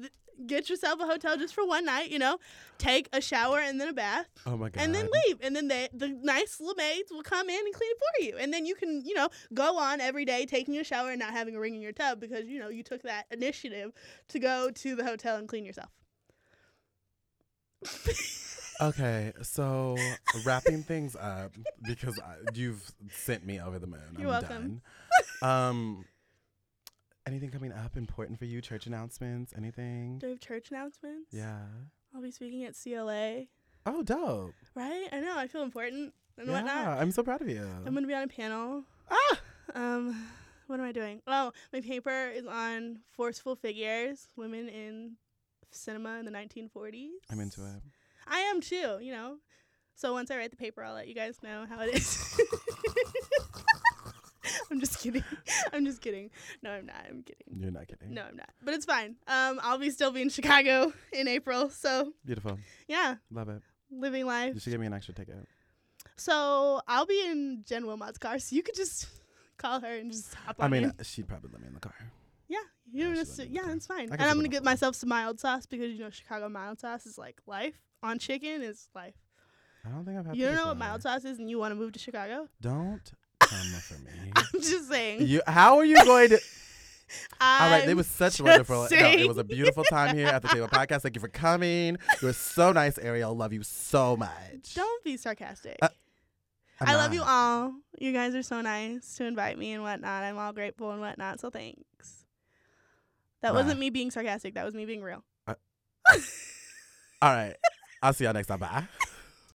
S2: th- get yourself a hotel just for one night. You know, take a shower and then a bath,
S1: Oh my god.
S2: and then leave. And then they, the nice little maids will come in and clean it for you. And then you can, you know, go on every day taking a shower and not having a ring in your tub because you know you took that initiative to go to the hotel and clean yourself.
S1: Okay, so wrapping things up because I, you've sent me over the moon.
S2: You're
S1: I'm
S2: welcome.
S1: done. Um, anything coming up important for you? Church announcements? Anything?
S2: Do I have church announcements?
S1: Yeah.
S2: I'll be speaking at CLA.
S1: Oh, dope.
S2: Right? I know. I feel important and
S1: yeah,
S2: whatnot.
S1: I'm so proud of you.
S2: I'm gonna be on a panel.
S1: ah,
S2: Um, what am I doing? Oh, my paper is on forceful figures, women in cinema in the 1940s.
S1: I'm into it.
S2: I am too. You know. So once I write the paper, I'll let you guys know how it is. I'm just kidding. I'm just kidding. No, I'm not. I'm kidding.
S1: You're not kidding.
S2: No, I'm not. But it's fine. Um, I'll be still be in Chicago in April. So
S1: Beautiful.
S2: yeah,
S1: Love it.
S2: living life.
S1: You should give me an extra ticket.
S2: So I'll be in Jen Wilmot's car, so you could just call her and just hop on
S1: I mean,
S2: in.
S1: she'd probably let me in the car.
S2: Yeah, you
S1: Yeah,
S2: don't
S1: she's
S2: necess-
S1: in the
S2: yeah, it's fine. And I'm gonna get myself some mild sauce because you know Chicago mild sauce is like life on chicken is life.
S1: I don't think I've had.
S2: You don't know what mild sauce is, and you want to move to Chicago?
S1: Don't come for me.
S2: I'm just saying.
S1: You, how are you going to? All right, it was such wonderful. No, it was a beautiful time here at the Table Podcast. Thank you for coming. You were so nice, Ariel. Love you so much.
S2: Don't be sarcastic.
S1: Uh,
S2: I love you all. You guys are so nice to invite me and whatnot. I'm all grateful and whatnot. So thanks. That wasn't me being sarcastic. That was me being real.
S1: All right. I'll see y'all next time. Bye.